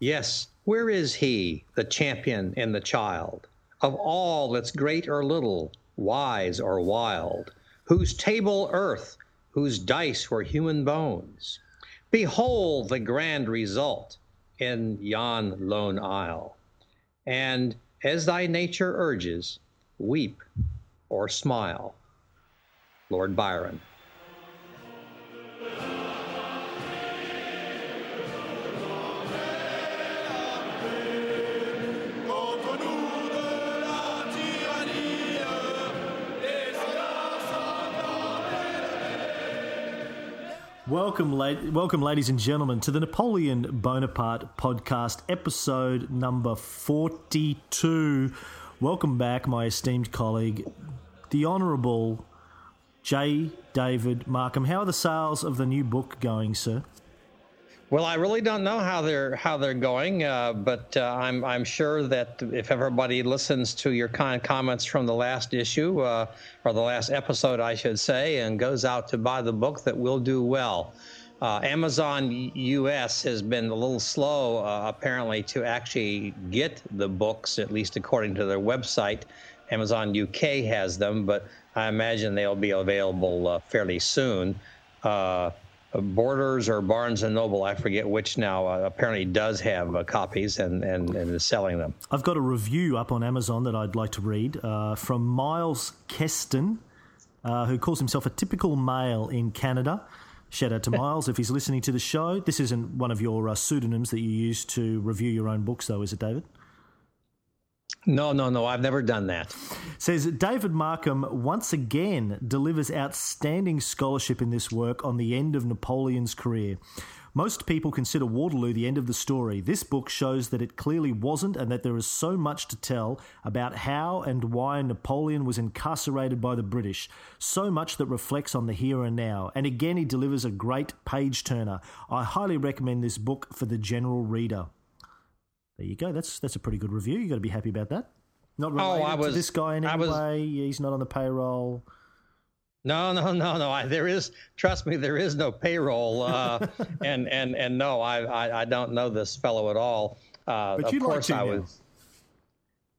Yes, where is he, the champion and the child, of all that's great or little, wise or wild, whose table earth, whose dice were human bones? Behold the grand result in yon lone isle, and as thy nature urges, weep or smile. Lord Byron. Welcome, la- welcome, ladies and gentlemen, to the Napoleon Bonaparte podcast, episode number 42. Welcome back, my esteemed colleague, the Honourable J. David Markham. How are the sales of the new book going, sir? Well, I really don't know how they're how they're going, uh, but uh, I'm I'm sure that if everybody listens to your kind comments from the last issue uh, or the last episode, I should say, and goes out to buy the book, that we'll do well. Uh, Amazon US has been a little slow, uh, apparently, to actually get the books, at least according to their website. Amazon UK has them, but I imagine they'll be available uh, fairly soon. Borders or Barnes and Noble, I forget which now, uh, apparently does have uh, copies and, and, and is selling them. I've got a review up on Amazon that I'd like to read uh, from Miles Keston, uh, who calls himself a typical male in Canada. Shout out to Miles if he's listening to the show. This isn't one of your uh, pseudonyms that you use to review your own books, though, is it, David? No, no, no. I've never done that. Says David Markham once again delivers outstanding scholarship in this work on the end of Napoleon's career. Most people consider Waterloo the end of the story. This book shows that it clearly wasn't, and that there is so much to tell about how and why Napoleon was incarcerated by the British. So much that reflects on the here and now. And again, he delivers a great page turner. I highly recommend this book for the general reader. There you go. That's that's a pretty good review. You got to be happy about that. Not related oh, I was, to this guy in any was, way. He's not on the payroll. No, no, no, no. I, there is. Trust me, there is no payroll. Uh, and and and no, I, I, I don't know this fellow at all. Uh, but you'd like to I now. was.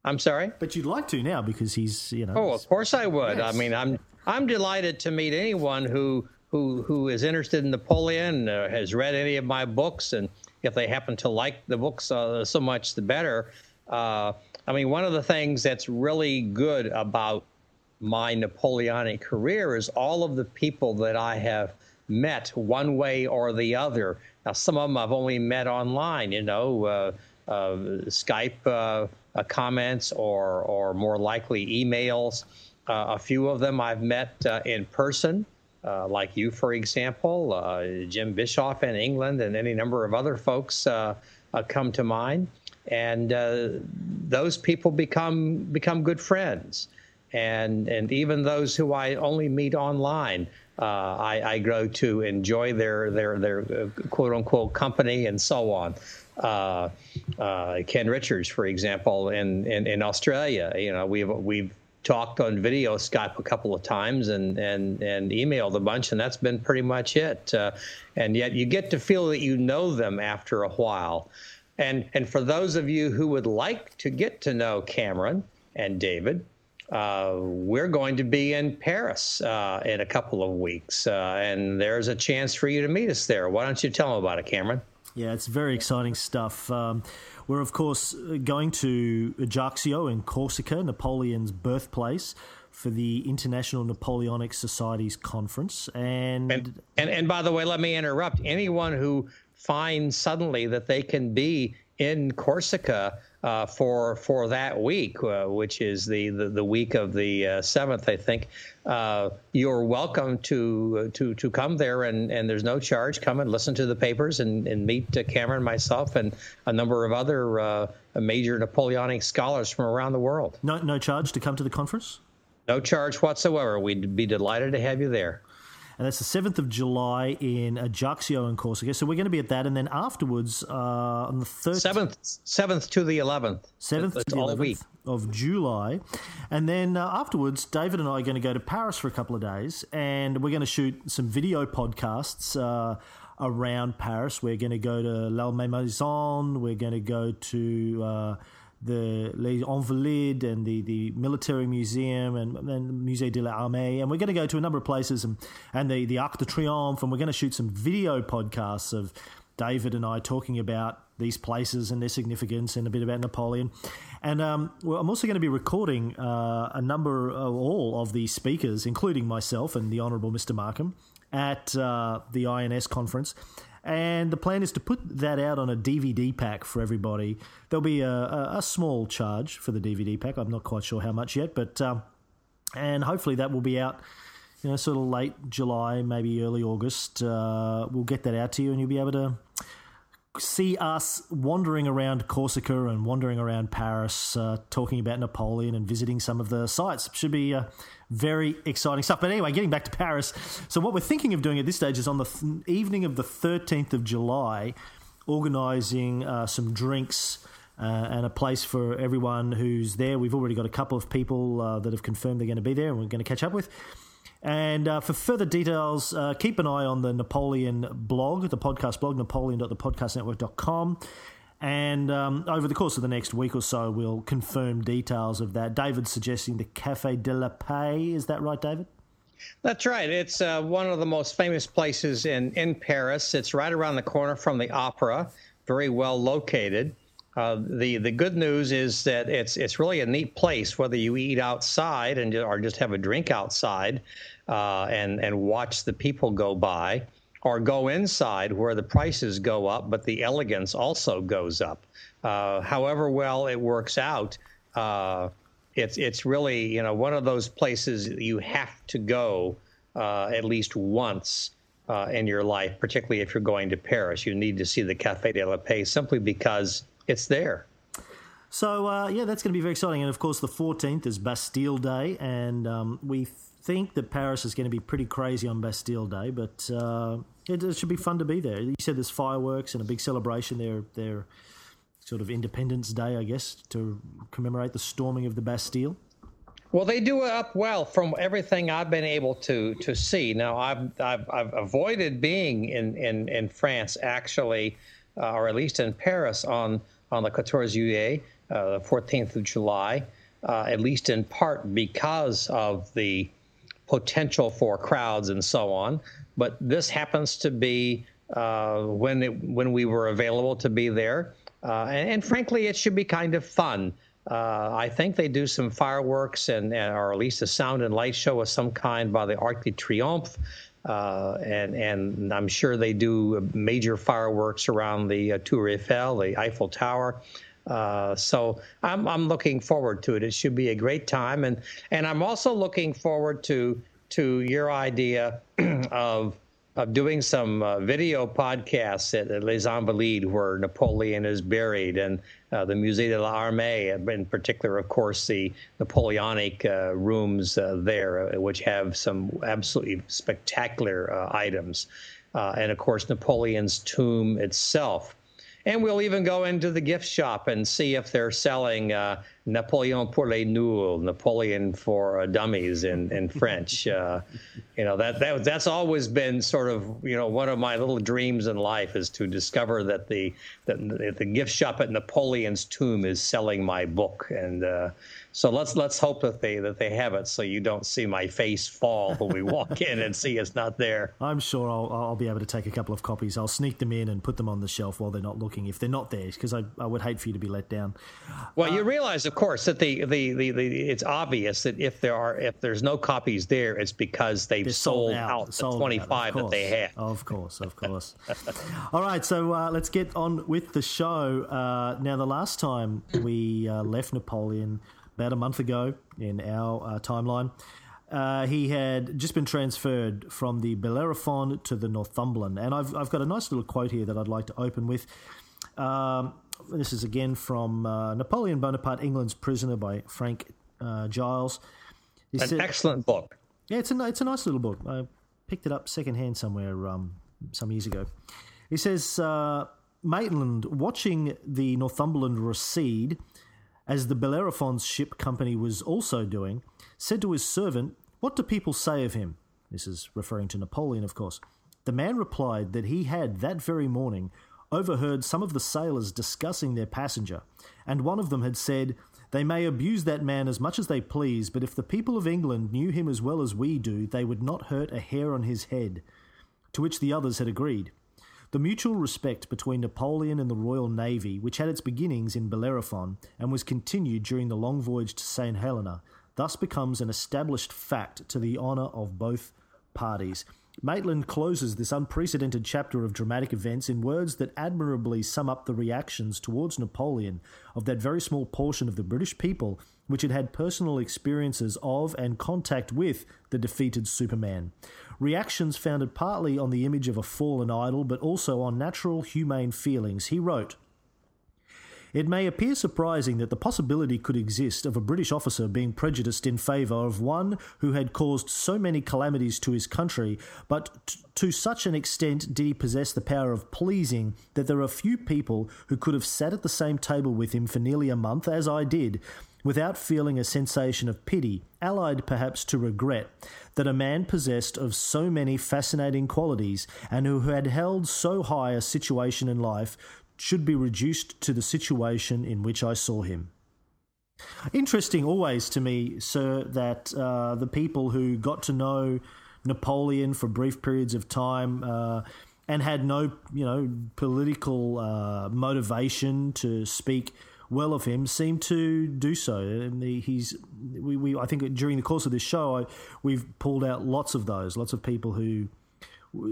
I'm sorry. But you'd like to now because he's you know. Oh, of course I would. Yes. I mean, I'm I'm delighted to meet anyone who who who is interested in Napoleon, uh, has read any of my books, and if they happen to like the books uh, so much, the better. Uh, I mean, one of the things that's really good about my Napoleonic career is all of the people that I have met one way or the other. Now, some of them I've only met online, you know, uh, uh, Skype uh, comments or, or more likely emails. A few of them I've met in person. Uh, like you, for example, uh, Jim Bischoff in England, and any number of other folks uh, uh come to mind. And uh, those people become become good friends, and and even those who I only meet online, uh, I, I, grow to enjoy their their their quote unquote company and so on. Ken Richards, for example, in, in, in Australia, you know, we've we've talked on video Skype a couple of times and and and emailed a bunch, and that's been pretty much it. Uh, and yet you get to feel that you know them after a while. And and for those of you who would like to get to know Cameron and David, uh, we're going to be in Paris uh, in a couple of weeks, uh, and there's a chance for you to meet us there. Why don't you tell them about it, Cameron? Yeah, it's very exciting stuff. Um, we're, of course, going to Ajaccio in Corsica, Napoleon's birthplace, for the International Napoleonic Society's conference. And, and, and, and by the way, let me interrupt. Anyone who finds suddenly that they can be in Corsica uh, for for that week, uh, which is the, the, the week of the uh, seventh, I think. Uh, you're welcome to uh, to to come there, and, and there's no charge. Come and listen to the papers and, and meet uh, Cameron, myself, and a number of other major Napoleonic scholars from around the world. No no charge to come to the conference. No charge whatsoever. We'd be delighted to have you there and that's the 7th of July in Ajaccio in Corsica. So we're going to be at that, and then afterwards uh, on the 13th... 7th, 7th to the 11th. 7th to the 11th of July. And then uh, afterwards, David and I are going to go to Paris for a couple of days, and we're going to shoot some video podcasts. Uh, around Paris. We're going to go to La Malmaison. We're going to go to uh, the Les Invalides and the, the Military Museum and, and Musée de l'Armée. And we're going to go to a number of places and, and the, the Arc de Triomphe. And we're going to shoot some video podcasts of David and I talking about these places and their significance and a bit about Napoleon. And um, well, I'm also going to be recording uh, a number of all of the speakers, including myself and the Honourable Mr. Markham, at uh, the INS conference. And the plan is to put that out on a DVD pack for everybody. There'll be a, a, a small charge for the DVD pack. I'm not quite sure how much yet, but um, and hopefully that will be out you know, sort of late July, maybe early August. Uh, we'll get that out to you, and you'll be able to see us wandering around Corsica and wandering around Paris, uh, talking about Napoleon and visiting some of the sites. Should be uh, very exciting stuff. But anyway, getting back to Paris. So, what we're thinking of doing at this stage is on the th- evening of the 13th of July, organising uh, some drinks. Uh, and a place for everyone who's there. We've already got a couple of people uh, that have confirmed they're going to be there, and we're going to catch up with. And uh, for further details, uh, keep an eye on the Napoleon blog, the podcast blog, napoleon.thepodcastnetwork.com. And um, over the course of the next week or so, we'll confirm details of that. David's suggesting the Cafe de la Paix. Is that right, David? That's right. It's uh, one of the most famous places in, in Paris. It's right around the corner from the opera, very well located. Uh, the the good news is that it's it's really a neat place, whether you eat outside and or just have a drink outside, uh, and and watch the people go by, or go inside where the prices go up, but the elegance also goes up. Uh, however well it works out, uh, it's it's really you know one of those places you have to go uh, at least once. in your life, particularly if you're going to Paris, you need to see the Café de la Paix simply because it's there. So uh, yeah, that's going to be very exciting. And of course, the 14th is Bastille Day, and um, we think that Paris is going to be pretty crazy on Bastille Day, but uh, it, it, should be fun to be there. You said there's fireworks and a big celebration there. Their sort of Independence Day, I guess, to commemorate the storming of the Bastille. Well, they do it up well from everything I've been able to to see. Now, I've I've, I've avoided being in in in France actually, uh, or at least in Paris on on the 14 juillet, uh, the 14th of July, uh, at least in part because of the potential for crowds and so on. But this happens to be uh, when it, when we were available to be there, uh, and, and, frankly, it should be kind of fun. Uh, I think they do some fireworks and, or at least a sound and light show of some kind by the Arc de Triomphe. Uh, and and I'm sure they do major fireworks around the uh, Tour Eiffel, the Eiffel Tower. Uh, so I'm I'm looking forward to it. It should be a great time, and and I'm also looking forward to to your idea of of doing some uh, video podcasts at, at Les Invalides, where Napoleon is buried, and uh, the Musée de l'Armée, in particular, of course, the Napoleonic uh, rooms uh, there, uh, which have some absolutely spectacular uh, items. and of course, Napoleon's tomb itself. And we'll even go into the gift shop and see if they're selling uh, Napoleon pour les nuls, Napoleon for uh, dummies in, in French. Uh, you know, that, that that's always been sort of, you know, one of my little dreams in life is to discover that the, that the gift shop at Napoleon's tomb is selling my book. And uh, so let's let's hope that they that they have it, so you don't see my face fall when we walk in and see it's not there. I'm sure I'll I'll be able to take a couple of copies. I'll sneak them in and put them on the shelf while they're not looking. If they're not there, because I, I would hate for you to be let down. Well, uh, you realize, of course, that the, the, the, the, it's obvious that if there are if there's no copies there, it's because they've sold, sold, out, out sold the 25 out, that they had. Of course, of course. All right, so uh, let's get on with the show. Uh, now, the last time we uh, left Napoleon about a month ago in our uh, timeline. Uh, he had just been transferred from the Bellerophon to the Northumberland. And I've, I've got a nice little quote here that I'd like to open with. Um, this is again from uh, Napoleon Bonaparte, England's Prisoner by Frank uh, Giles. He An said, excellent book. Yeah, it's a, it's a nice little book. I picked it up secondhand somewhere um, some years ago. He says, uh, Maitland, watching the Northumberland recede, as the Bellerophon's ship company was also doing, said to his servant, What do people say of him? This is referring to Napoleon, of course. The man replied that he had that very morning overheard some of the sailors discussing their passenger, and one of them had said, They may abuse that man as much as they please, but if the people of England knew him as well as we do, they would not hurt a hair on his head. To which the others had agreed. The mutual respect between Napoleon and the Royal Navy, which had its beginnings in Bellerophon and was continued during the long voyage to St. Helena, thus becomes an established fact to the honour of both parties. Maitland closes this unprecedented chapter of dramatic events in words that admirably sum up the reactions towards Napoleon of that very small portion of the British people which had had personal experiences of and contact with the defeated Superman reactions founded partly on the image of a fallen idol, but also on natural humane feelings. He wrote, it may appear surprising that the possibility could exist of a British officer being prejudiced in favour of one who had caused so many calamities to his country, but t- to such an extent did he possess the power of pleasing that there are few people who could have sat at the same table with him for nearly a month, as I did, without feeling a sensation of pity, allied perhaps to regret, that a man possessed of so many fascinating qualities and who had held so high a situation in life should be reduced to the situation in which I saw him. Interesting, always to me, sir, that uh, the people who got to know Napoleon for brief periods of time uh, and had no, you know, political uh, motivation to speak well of him seem to do so. And he's we, we I think during the course of this show I, we've pulled out lots of those, lots of people who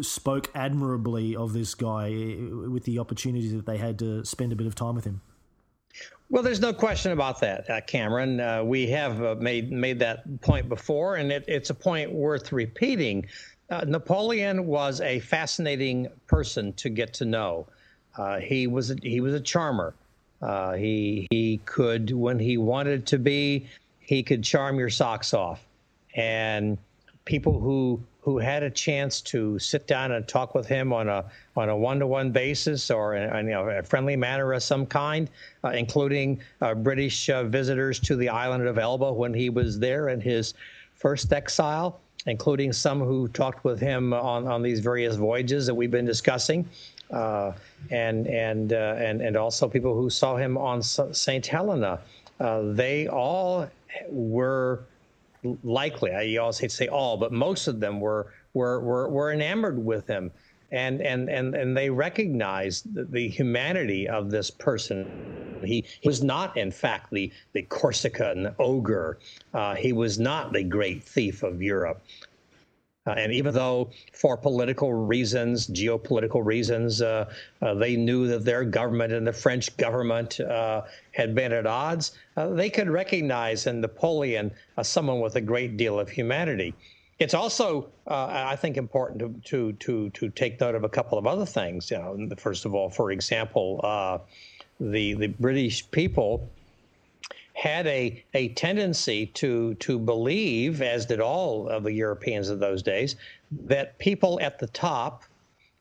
spoke admirably of this guy with the opportunity that they had to spend a bit of time with him. Well, there's no question about that, uh, Cameron. Uh, we have uh, made made that point before, and it, it's a point worth repeating. Uh, Napoleon was a fascinating person to get to know. Uh, he was a, he was a charmer. Uh, he he could, when he wanted to be, he could charm your socks off, and people who who had a chance to sit down and talk with him on a on a one to one basis or in, you know, a friendly manner of some kind, uh, including uh, British uh, visitors to the island of Elba when he was there in his first exile, including some who talked with him on on these various voyages that we've been discussing uh, and and uh, and and also people who saw him on Saint Helena. Uh, they all were likely. I always hate to say all, but most of them were were were, were enamored with him. And, and, and, and they recognized the, the humanity of this person. He, he, was not, in fact, the, the Corsican ogre. Uh, he was not the great thief of Europe. Uh, and even though, for political reasons, geopolitical reasons, uh, uh, they knew that their government and the French government uh, had been at odds, uh, they could recognize in Napoleon uh, someone with a great deal of humanity. It's also, I think, important to, to to to take note of a couple of other things. You know, first of all, for example, the the British people had a, a tendency to to believe, as did all of the Europeans of those days, that people at the top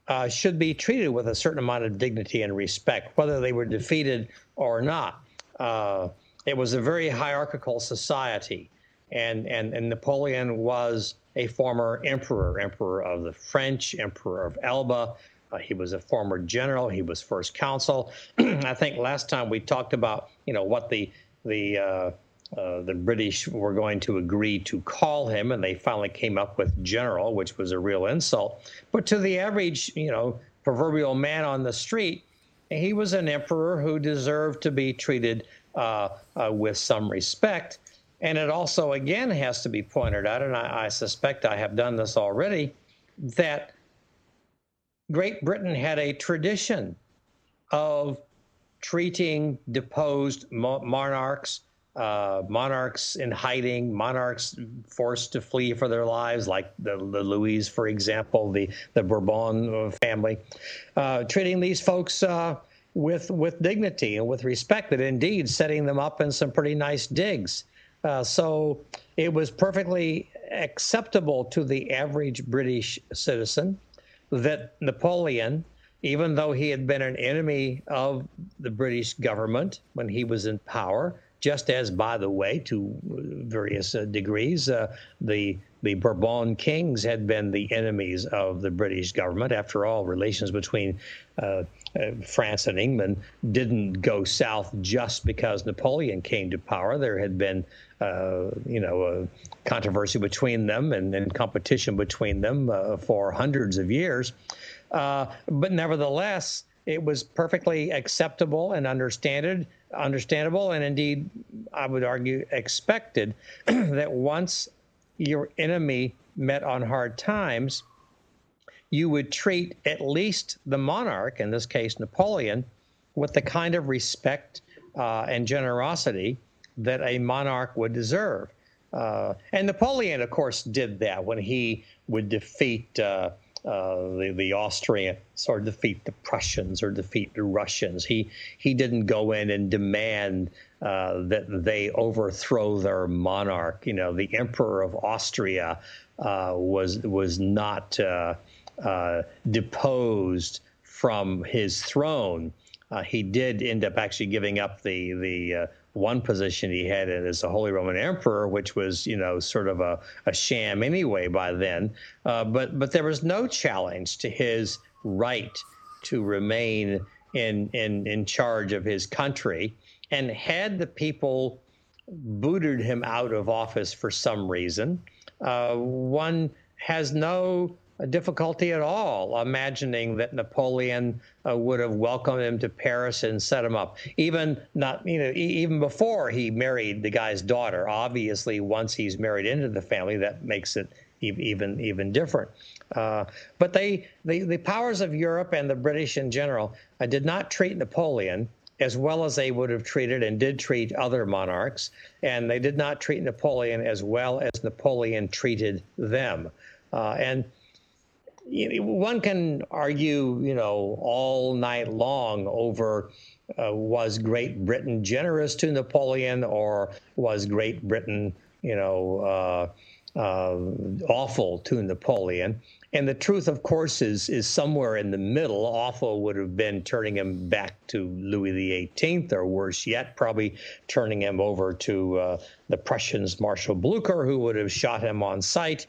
uh, should be treated with a certain amount of dignity and respect, whether they were defeated or not. Uh, it was a very hierarchical society, and, and, and Napoleon was a former emperor, emperor of the French, emperor of Elba. Uh, he was a former general. He was first consul. I think last time we talked about, you know, what the the uh, uh, the British were going to agree to call him, and they finally came up with general, which was a real insult. But to the average, you know, proverbial man on the street, he was an emperor who deserved to be treated uh, uh, with some respect. And it also, again, has to be pointed out, and I, I suspect I have done this already, that Great Britain had a tradition of treating deposed monarchs, uh, monarchs in hiding, monarchs forced to flee for their lives, like the, the Louis, for example, the, the Bourbon family, uh, treating these folks uh, with, with dignity and with respect, and indeed setting them up in some pretty nice digs. Uh, so it was perfectly acceptable to the average British citizen that Napoleon even though he had been an enemy of the British government when he was in power, just as, by the way, to various uh, degrees, uh, the the Bourbon kings had been the enemies of the British government. After all, relations between uh, uh, France and England didn't go south just because Napoleon came to power. There had been, uh, you know, controversy between them and, and competition between them uh, for hundreds of years. Uh, but nevertheless, it was perfectly acceptable and understanded, understandable, and indeed, I would argue, expected that once your enemy met on hard times, you would treat at least the monarch, in this case Napoleon, with the kind of respect uh, and generosity that a monarch would deserve. Uh, and Napoleon, of course, did that when he would defeat uh, uh the, the Austrians or defeat the Prussians or defeat the Russians. He, he didn't go in and demand uh, that they overthrow their monarch. You know, the Emperor of Austria uh, was, was not uh, deposed from his throne. Uh, he did end up actually giving up the the uh, one position he had in as the Holy Roman Emperor, which was you know sort of a, a sham anyway by then. Uh, but but there was no challenge to his right to remain in in in charge of his country. And had the people booted him out of office for some reason, uh, one has no difficulty at all imagining that Napoleon uh, would have welcomed him to Paris and set him up. Even not, you know, even before he married the guy's daughter. Obviously, once he's married into the family, that makes it even even different. Uh, but they, the the powers of Europe and the British in general, uh, did not treat Napoleon as well as they would have treated and did treat other monarchs, and they did not treat Napoleon as well as Napoleon treated them. Uh, and one can argue, you know, all night long over uh, was Great Britain generous to Napoleon or was Great Britain, you know, uh, uh, awful to Napoleon? And the truth, of course, is is somewhere in the middle. Awful would have been turning him back to Louis XVIII, or worse yet, probably turning him over to uh, the Prussians, Marshal Blucher, who would have shot him on sight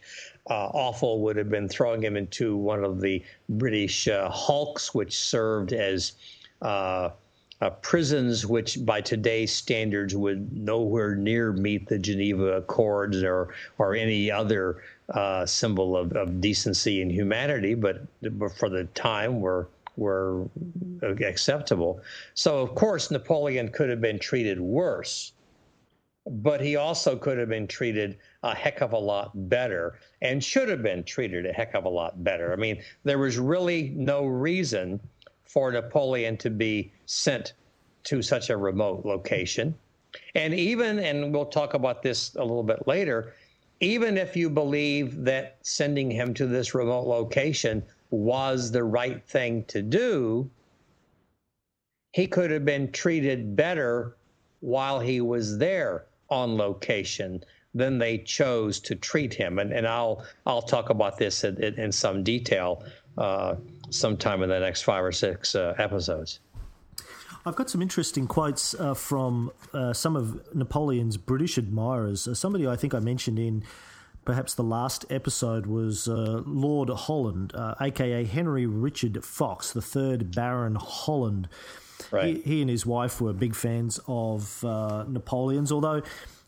uh, awful would have been throwing him into one of the British uh, hulks, which served as uh, uh, prisons, which by today's standards would nowhere near meet the Geneva Accords or or any other uh, symbol of, of, decency and humanity, but, but for the time were were acceptable. So of course Napoleon could have been treated worse, but he also could have been treated a heck of a lot better and should have been treated a heck of a lot better. I mean, there was really no reason for Napoleon to be sent to such a remote location. And even, and we'll talk about this a little bit later, even if you believe that sending him to this remote location was the right thing to do, he could have been treated better while he was there on location then they chose to treat him. And, and I'll I'll talk about this in, in, in some detail uh, sometime in the next five or six uh, episodes. I've got some interesting quotes uh, from uh, some of Napoleon's British admirers. Uh, somebody I think I mentioned in perhaps the last episode was uh, Lord Holland, aka Henry Richard Fox, the third Baron Holland. Right. He, he, and his wife were big fans of Napoleon's, although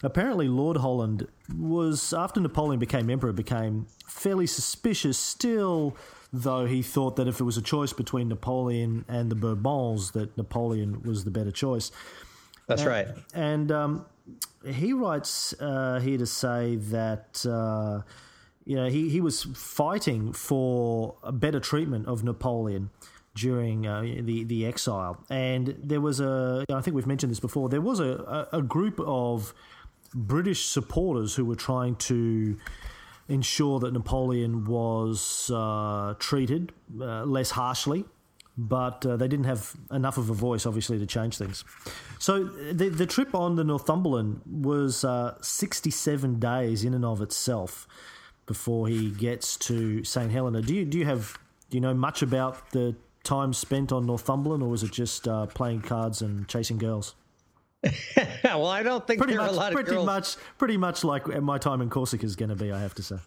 Apparently, Lord Holland was, after Napoleon became emperor, became fairly suspicious still, though he thought that if it was a choice between Napoleon and the Bourbons, that Napoleon was the better choice. That's and, right. And um, he writes uh, here to say that. Uh, you know, he, he was fighting for a better treatment of Napoleon during uh, the the exile, and there was a I think we've mentioned this before. There was a, a, group of British supporters who were trying to ensure that Napoleon was uh, treated uh, less harshly, but uh, they didn't have enough of a voice, obviously, to change things. So the, the trip on the Northumberland was uh, 67 days in and of itself before he gets to St Helena. Do you do you have do you know much about the time spent on Northumberland, or was it just uh, playing cards and chasing girls? well, I don't think pretty there much, are a lot pretty of girls. much, pretty much like my time in Corsica is going to be. I have to say.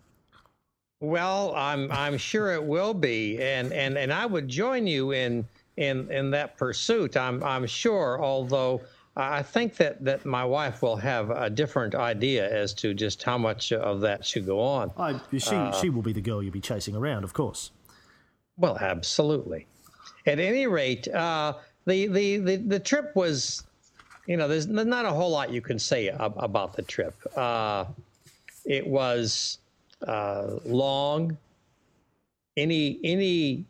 Well, I'm I'm sure it will be, and and and I would join you in in in that pursuit. I'm I'm sure, although I think that that my wife will have a different idea as to just how much of that should go on. I, she uh, she will be the girl you'll be chasing around, of course. Well, absolutely. At any rate, uh, the, the the the trip was, you know, there's not a whole lot you can say about the trip. Uh, it was uh, long. Any any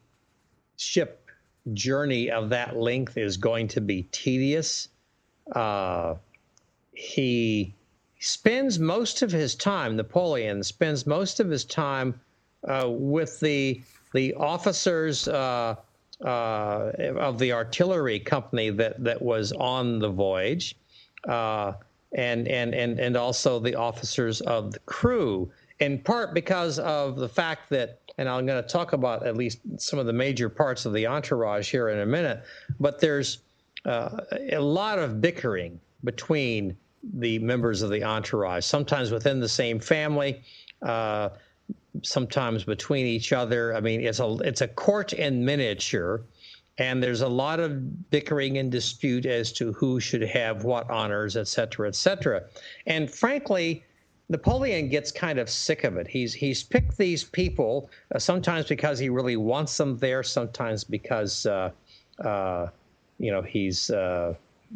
ship journey of that length is going to be tedious. Uh, he spends most of his time. Napoleon spends most of his time uh, with the the officers uh, uh, of the artillery company that that was on the voyage. Uh, and and and and also the officers of the crew in part because of the fact that, and I'm going to talk about at least some of the major parts of the entourage here in a minute, but there's uh, a lot of bickering between the members of the entourage, sometimes within the same family. Sometimes between each other. I mean, it's a it's a court in miniature, and there's a lot of bickering and dispute as to who should have what honors, et cetera, et cetera. And frankly, Napoleon gets kind of sick of it. He's he's picked these people uh, sometimes because he really wants them there, sometimes because uh, uh, you know he's uh,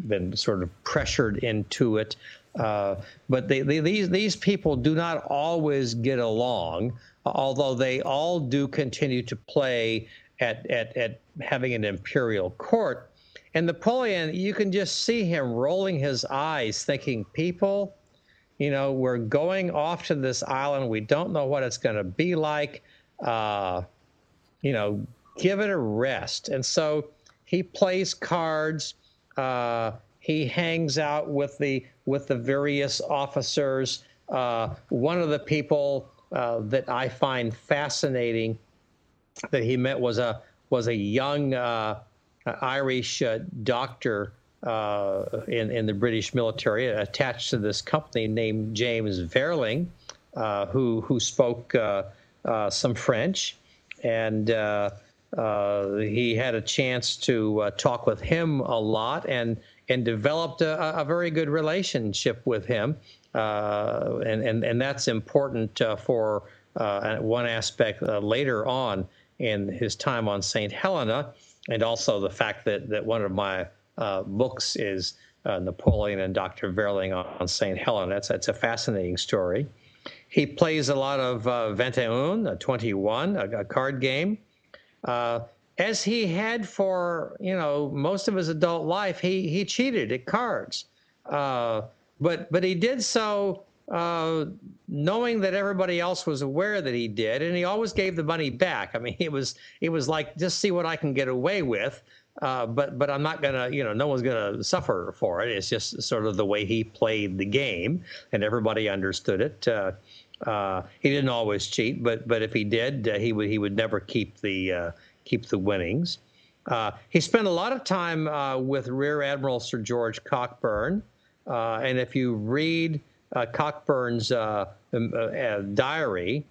been sort of pressured into it. Uh, but they, they, these these people do not always get along, although they all do continue to play at at, at having an imperial court. And Napoleon, you can just see him rolling his eyes, thinking, people you know, we're going off to this island. We don't know what it's going to be like. Uh, you know, give it a rest. And so he plays cards. Uh, he hangs out with the with the various officers. Uh, one of the people uh, that I find fascinating that he met was a was a young uh, Irish uh, doctor uh, in, in the British military attached to this company named James Verling, uh, who, who spoke uh, uh some French. And uh, uh, he had a chance to talk with him a lot and, and developed a, a very good relationship with him. And, and, and that's important for one aspect later on in his time on St. Helena, and also the fact that, that one of my uh, books is uh, Napoleon and Dr. Verling on, on St. Helena. That's, that's a fascinating story. He plays a lot of uh, 21, a 21, a, a card game. Uh, as he had for you know most of his adult life, he he cheated at cards, uh, but but he did so uh, knowing that everybody else was aware that he did, and he always gave the money back. I mean, it was it was like just see what I can get away with. Uh, but but I'm not gonna, you know, no one's gonna suffer for it. It's just sort of the way he played the game, and everybody understood it. Uh, uh, he didn't always cheat, but but if he did, uh, he would he would never keep the uh, keep the winnings. he spent a lot of time with Rear Admiral Sir George Cockburn, and if you read Cockburn's um, diary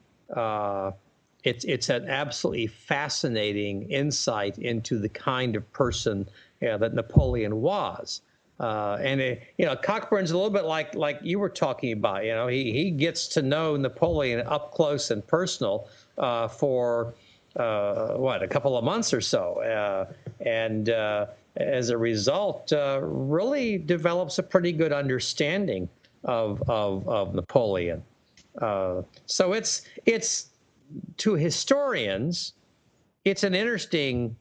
it's it's an absolutely fascinating insight into the kind of person that Napoleon was. Uh, and it, you know, Cockburn's a little bit like like you were talking about. You know, he he gets to know Napoleon up close and personal uh, for uh, what a couple of months or so, uh, and uh, as a result, uh, really develops a pretty good understanding of of, of Napoleon. so it's it's to historians, it's an interesting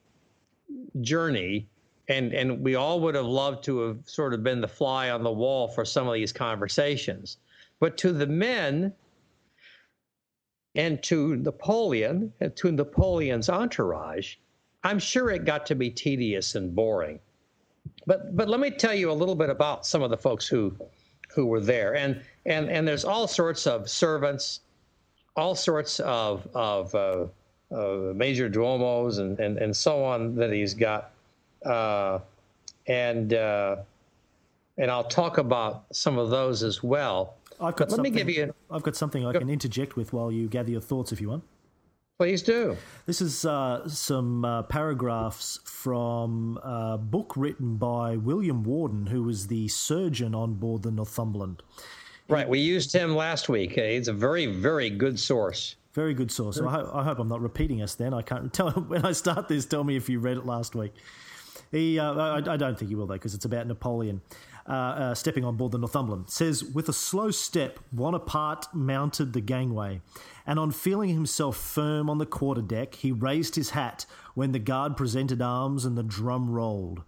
journey. And, and we all would have loved to have sort of been the fly on the wall for some of these conversations. But to the men and to Napoleon and to Napoleon's entourage, I'm sure it got to be tedious and boring. But but let me tell you a little bit about some of the folks who who were there. And and and there's all sorts of servants all sorts of, of uh, uh, majordomos and, and, and so on that he's got. Uh, and, uh, and I'll talk about some of those as well. I've got let me give you. I've got something I can interject with while you gather your thoughts, if you want. Please do. This is uh, some uh, paragraphs from a book written by William Warden, who was the surgeon on board the Northumberland. Right. We used him last week. He's a very, very good source. Very good source. So I, ho- I hope I'm not repeating us then. I can't tell when I start this. Tell me if you read it last week. He, uh, I, I, don't think he will though, because it's about Napoleon uh, uh, stepping on board the Northumberland. Says with a slow step, Bonaparte mounted the gangway, and on feeling himself firm on the quarter deck, he raised his hat when the guard presented arms and the drum rolled.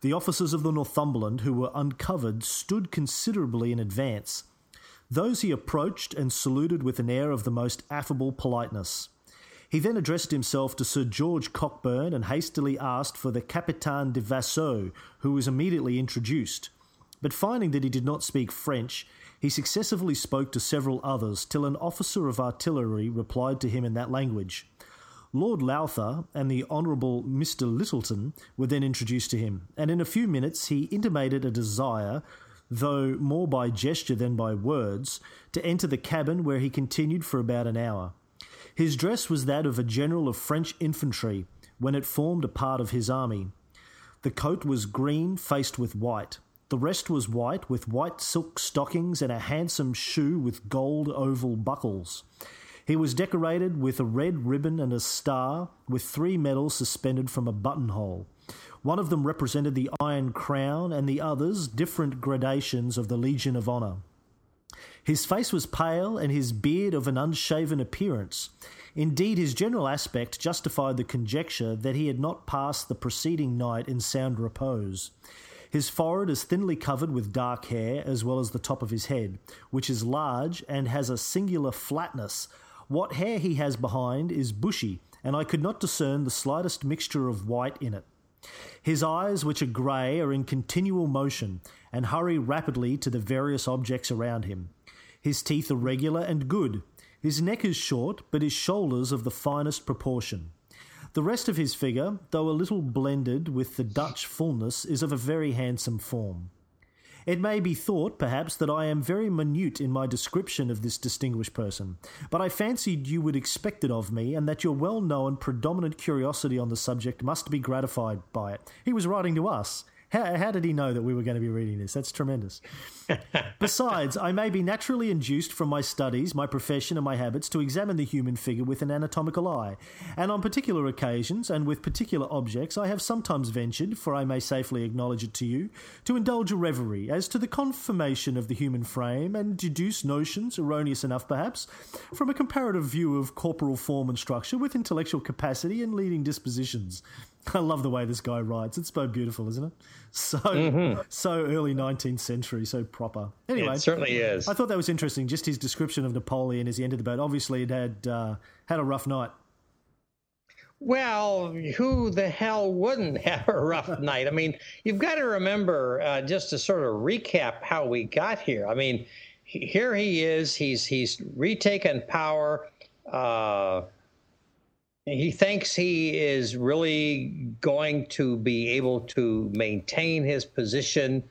The officers of the Northumberland, who were uncovered, stood considerably in advance. Those he approached and saluted with an air of the most affable politeness. He then addressed himself to Sir George Cockburn and hastily asked for the Capitaine de Vaisseau, who was immediately introduced. But finding that he did not speak French, he successively spoke to several others till an officer of artillery replied to him in that language. Lord Lowther and the Honourable Mr. Littleton were then introduced to him, and in a few minutes he intimated a desire though more by gesture than by words, to enter the cabin where he continued for about an hour. His dress was that of a general of French infantry when it formed a part of his army. The coat was green faced with white. The rest was white with white silk stockings and a handsome shoe with gold oval buckles. He was decorated with a red ribbon and a star, with three medals suspended from a buttonhole. One of them represented the Iron Crown, and the others different gradations of the Legion of Honour. His face was pale, and his beard of an unshaven appearance. Indeed, his general aspect justified the conjecture that he had not passed the preceding night in sound repose. His forehead is thinly covered with dark hair, as well as the top of his head, which is large and has a singular flatness. What hair he has behind is bushy, and I could not discern the slightest mixture of white in it. His eyes, which are grey, are in continual motion and hurry rapidly to the various objects around him. His teeth are regular and good. His neck is short, but his shoulders of the finest proportion. The rest of his figure, though a little blended with the Dutch fullness, is of a very handsome form. It may be thought, perhaps, that I am very minute in my description of this distinguished person, but I fancied you would expect it of me, and that your well known predominant curiosity on the subject must be gratified by it. He was writing to us, how, how did he know that we were going to be reading this? That's tremendous. Besides, I may be naturally induced from my studies, my profession, and my habits to examine the human figure with an anatomical eye. And on particular occasions, and with particular objects, I have sometimes ventured, for I may safely acknowledge it to you, to indulge a reverie as to the conformation of the human frame, and deduce notions, erroneous enough perhaps, from a comparative view of corporal form and structure with intellectual capacity and leading dispositions. I love the way this guy writes. It's so beautiful, isn't it? So mm-hmm. so early 19th century, so proper. Anyway, it certainly is. I thought that was interesting. Just his description of Napoleon as he entered the boat. Obviously, it had uh, had a rough night. Well, who the hell wouldn't have a rough night? I mean, you've got to remember uh, just to sort of recap how we got here. I mean, here he is. He's he's retaken power. Uh, he thinks he is really going to be able to maintain his position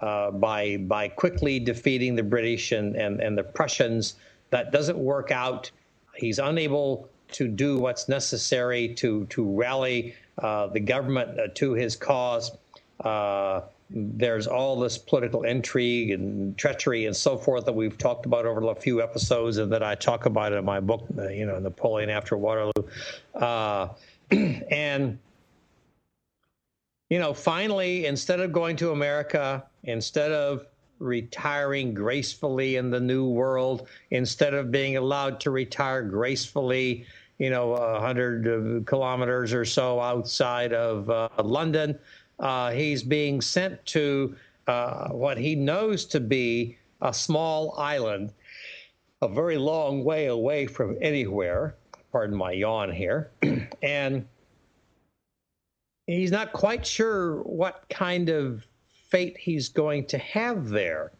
uh, by by quickly defeating the British and, and, and the Prussians. That doesn't work out. He's unable to do what's necessary to to rally uh, the government uh, to his cause. There's all this political intrigue and treachery and so forth that we've talked about over a few episodes and that I talk about in my book, uh, you know, Napoleon After Waterloo. Uh, and, you know, finally, instead of going to America, instead of retiring gracefully in the new world, instead of being allowed to retire gracefully, you know, 100 kilometers or so outside of uh, London, uh, he's being sent to uh, what he knows to be a small island, a very long way away from anywhere. Pardon my yawn here. and he's not quite sure what kind of fate he's going to have there.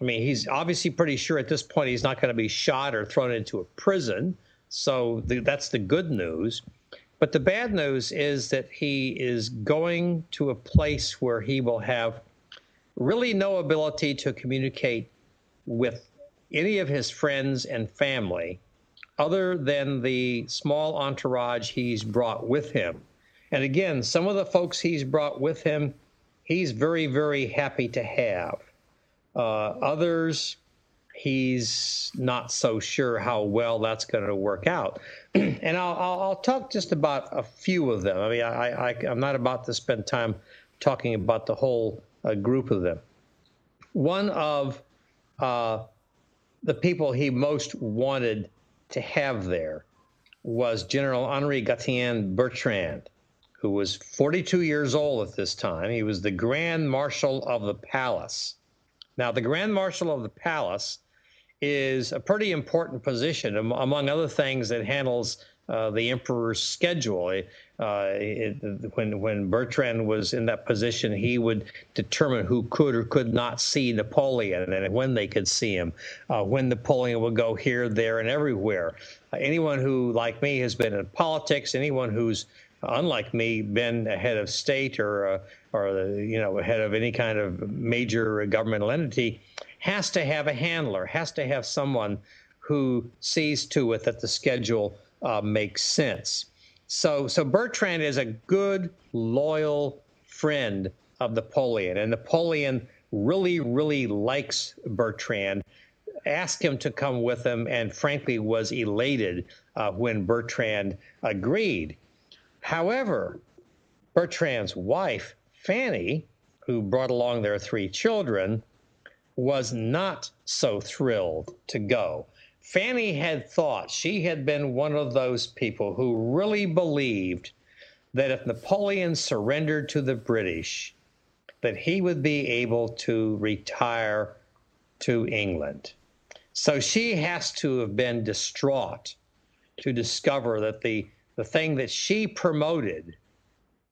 I mean, he's obviously pretty sure at this point he's not going to be shot or thrown into a prison. So the, that's the good news. But the bad news is that he is going to a place where he will have really no ability to communicate with any of his friends and family other than the small entourage he's brought with him. And again, some of the folks he's brought with him, he's very, very happy to have. Uh, others, he's not so sure how well that's going to work out. and I'll, I'll, I'll, talk just about a few of them. I mean, I, I, I'm not about to spend time talking about the whole uh, group of them. One of uh, the people he most wanted to have there was General Henri Gatien Bertrand, who was 42 years old at this time. He was the Grand Marshal of the Palace. Now, the Grand Marshal of the Palace is a pretty important position, among other things, that handles uh, the emperor's schedule. Uh, it, when when Bertrand was in that position, he would determine who could or could not see Napoleon and when they could see him, uh, when Napoleon would go here, there, and everywhere. Anyone who, like me, has been in politics, anyone who's unlike me, been a head of state or uh, or you know head of any kind of major governmental entity, has to have a handler, has to have someone who sees to it that the schedule uh, makes sense. So, so Bertrand is a good, loyal friend of Napoleon, and Napoleon really, really likes Bertrand. Asked him to come with him, and frankly was elated uh, when Bertrand agreed. However, Bertrand's wife, Fanny, who brought along their three children, was not so thrilled to go. Fanny had thought she had been one of those people who really believed that if Napoleon surrendered to the British, that he would be able to retire to England. So she has to have been distraught to discover that the, the thing that she promoted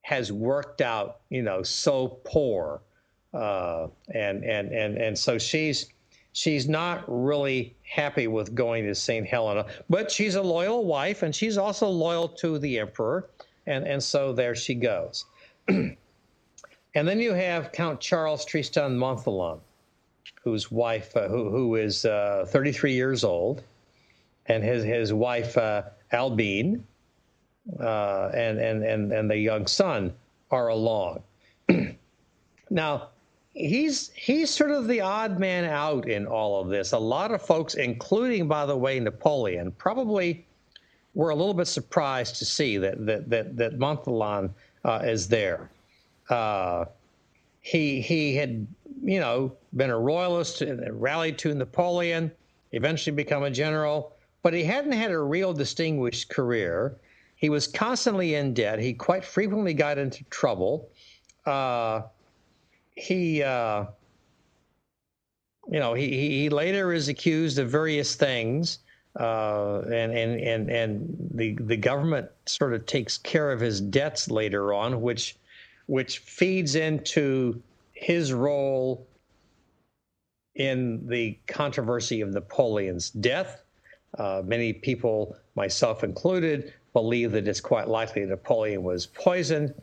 has worked out, you know, so poor. Uh, and, and, and, and so she's, she's not really happy with going to St. Helena, but she's a loyal wife and she's also loyal to the emperor. And, and so there she goes. and then you have Count Charles Tristan Montholon, whose wife, uh, who, who is uh, 33 years old, and his, his wife, uh, Albine, uh, and, and, and, and the young son are along. now, he's he's sort of the odd man out in all of this. A lot of folks, including by the way Napoleon, probably were a little bit surprised to see that that that that uh, is there. Uh, he he had you know been a royalist and rallied to Napoleon, eventually become a general, but he hadn't had a real distinguished career. He was constantly in debt. He quite frequently got into trouble. Uh, he, uh, you know, he, he later is accused of various things, uh, and and and and the the government sort of takes care of his debts later on, which which feeds into his role in the controversy of Napoleon's death. Uh, many people, myself included, believe that it's quite likely Napoleon was poisoned.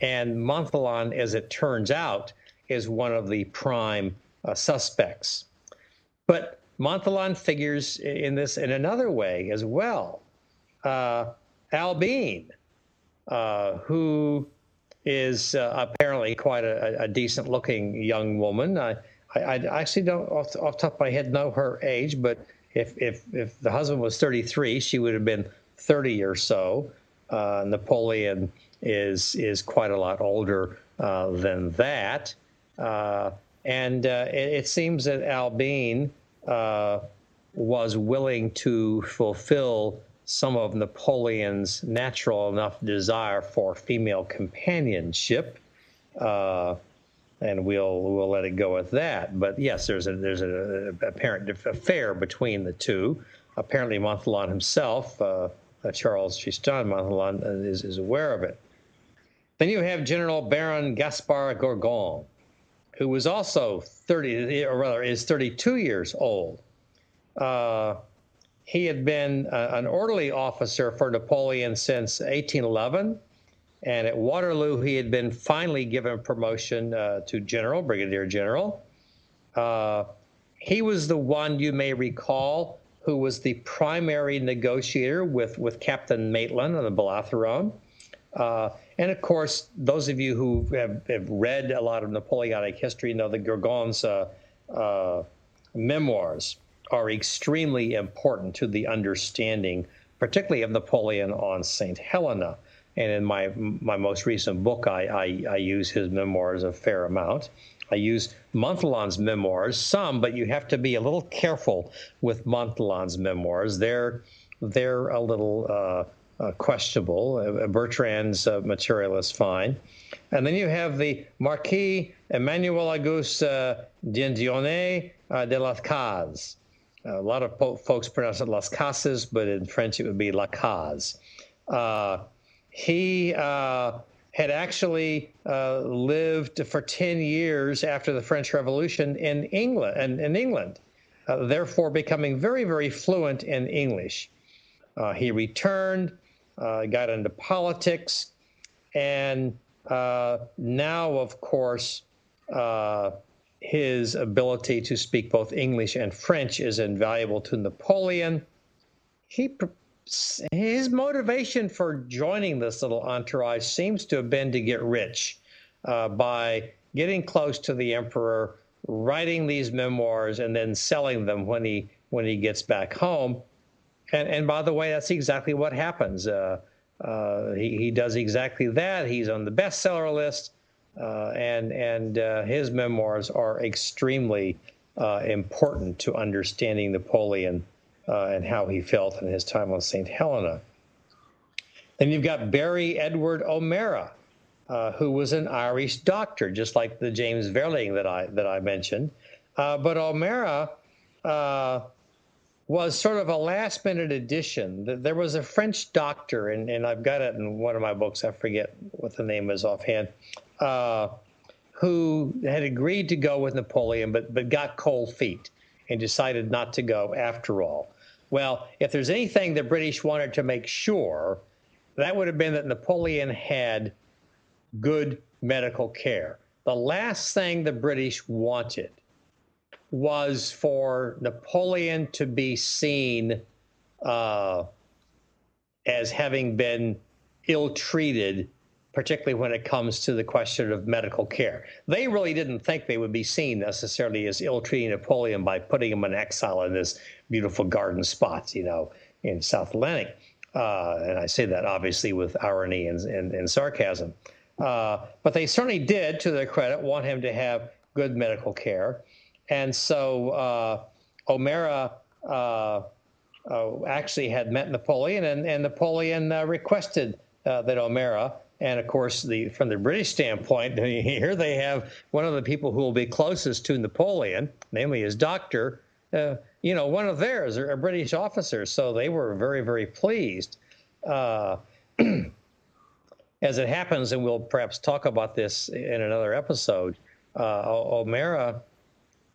And Montholon, as it turns out, is one of the prime uh, suspects. But Montholon figures in this in another way as well. Uh, Albine, uh, who is uh, apparently quite a, a decent looking young woman. I, I, I actually don't, off off the top of my head, know her age, but if, if, if the husband was 33, she would have been 30 or so. Uh, Napoleon is, is quite a lot older uh, than that. Uh, and uh, it, it, seems that Albine uh, was willing to fulfill some of Napoleon's natural enough desire for female companionship. Uh, and we'll we'll let it go at that. But yes, there's a there's an apparent affair between the two. Apparently, Montholon himself, uh, Charles Tristan Montholon, is, is aware of it. Then you have General Baron Gaspard Gourgaud, who was also 30, or rather is 32 years old. Uh, he had been uh, an orderly officer for Napoleon since 1811. And at Waterloo, he had been finally given promotion uh, to general, brigadier general. Uh, he was the one you may recall who was the primary negotiator with, with Captain Maitland on the Bellerophon. Uh, and of course, those of you who have, have, read a lot of Napoleonic history know that Gourgaud's uh, uh, memoirs are extremely important to the understanding, particularly of Napoleon on St. Helena. And in my my most recent book, I, I, I use his memoirs a fair amount. I use Montholon's memoirs some, but you have to be a little careful with Montholon's memoirs. They're they're a little uh, uh, questionable. Uh, Bertrand's uh, material is fine. And then you have the Marquis Emmanuel Auguste uh, uh, de las Cases. A lot of po- folks pronounce it Las Casas, but in French it would be La Case. Uh, he had actually lived for 10 years after the French Revolution in England, and in England, therefore becoming very, very fluent in English. he returned uh, got into politics, and uh, now, of course, uh, his ability to speak both English and French is invaluable to Napoleon. He, his motivation for joining this little entourage seems to have been to get rich uh, by getting close to the emperor, writing these memoirs, and then selling them when he when he gets back home. And, and by the way, that's exactly what happens. Uh, uh, he, he does exactly that. He's on the bestseller list, uh, and and uh, his memoirs are extremely uh, important to understanding Napoleon uh, and how he felt in his time on St. Helena. Then you've got Barry Edward O'Meara, who was an Irish doctor, just like the James Verling that I that I mentioned. but O'Meara was sort of a last minute addition. There was a French doctor, and, and I've got it in one of my books, I forget what the name is offhand, uh, who had agreed to go with Napoleon, but, but got cold feet and decided not to go after all. Well, if there's anything the British wanted to make sure, that would have been that Napoleon had good medical care. The last thing the British wanted was for Napoleon to be seen uh, as having been ill treated, particularly when it comes to the question of medical care. They really didn't think they would be seen necessarily as ill treating Napoleon by putting him in exile in this beautiful garden spot, you know, in South Atlantic. Uh, and I say that obviously with irony and, and, and sarcasm. Uh, but they certainly did, to their credit, want him to have good medical care. And so uh, O'Meara uh, uh, actually had met Napoleon, and, and Napoleon uh, requested uh, that O'Meara, and of course, the from the British standpoint, here they have one of the people who will be closest to Napoleon, namely his doctor, uh, you know, one of theirs, a British officer. So they were very, very pleased. as it happens, and we'll perhaps talk about this in another episode, O'Meara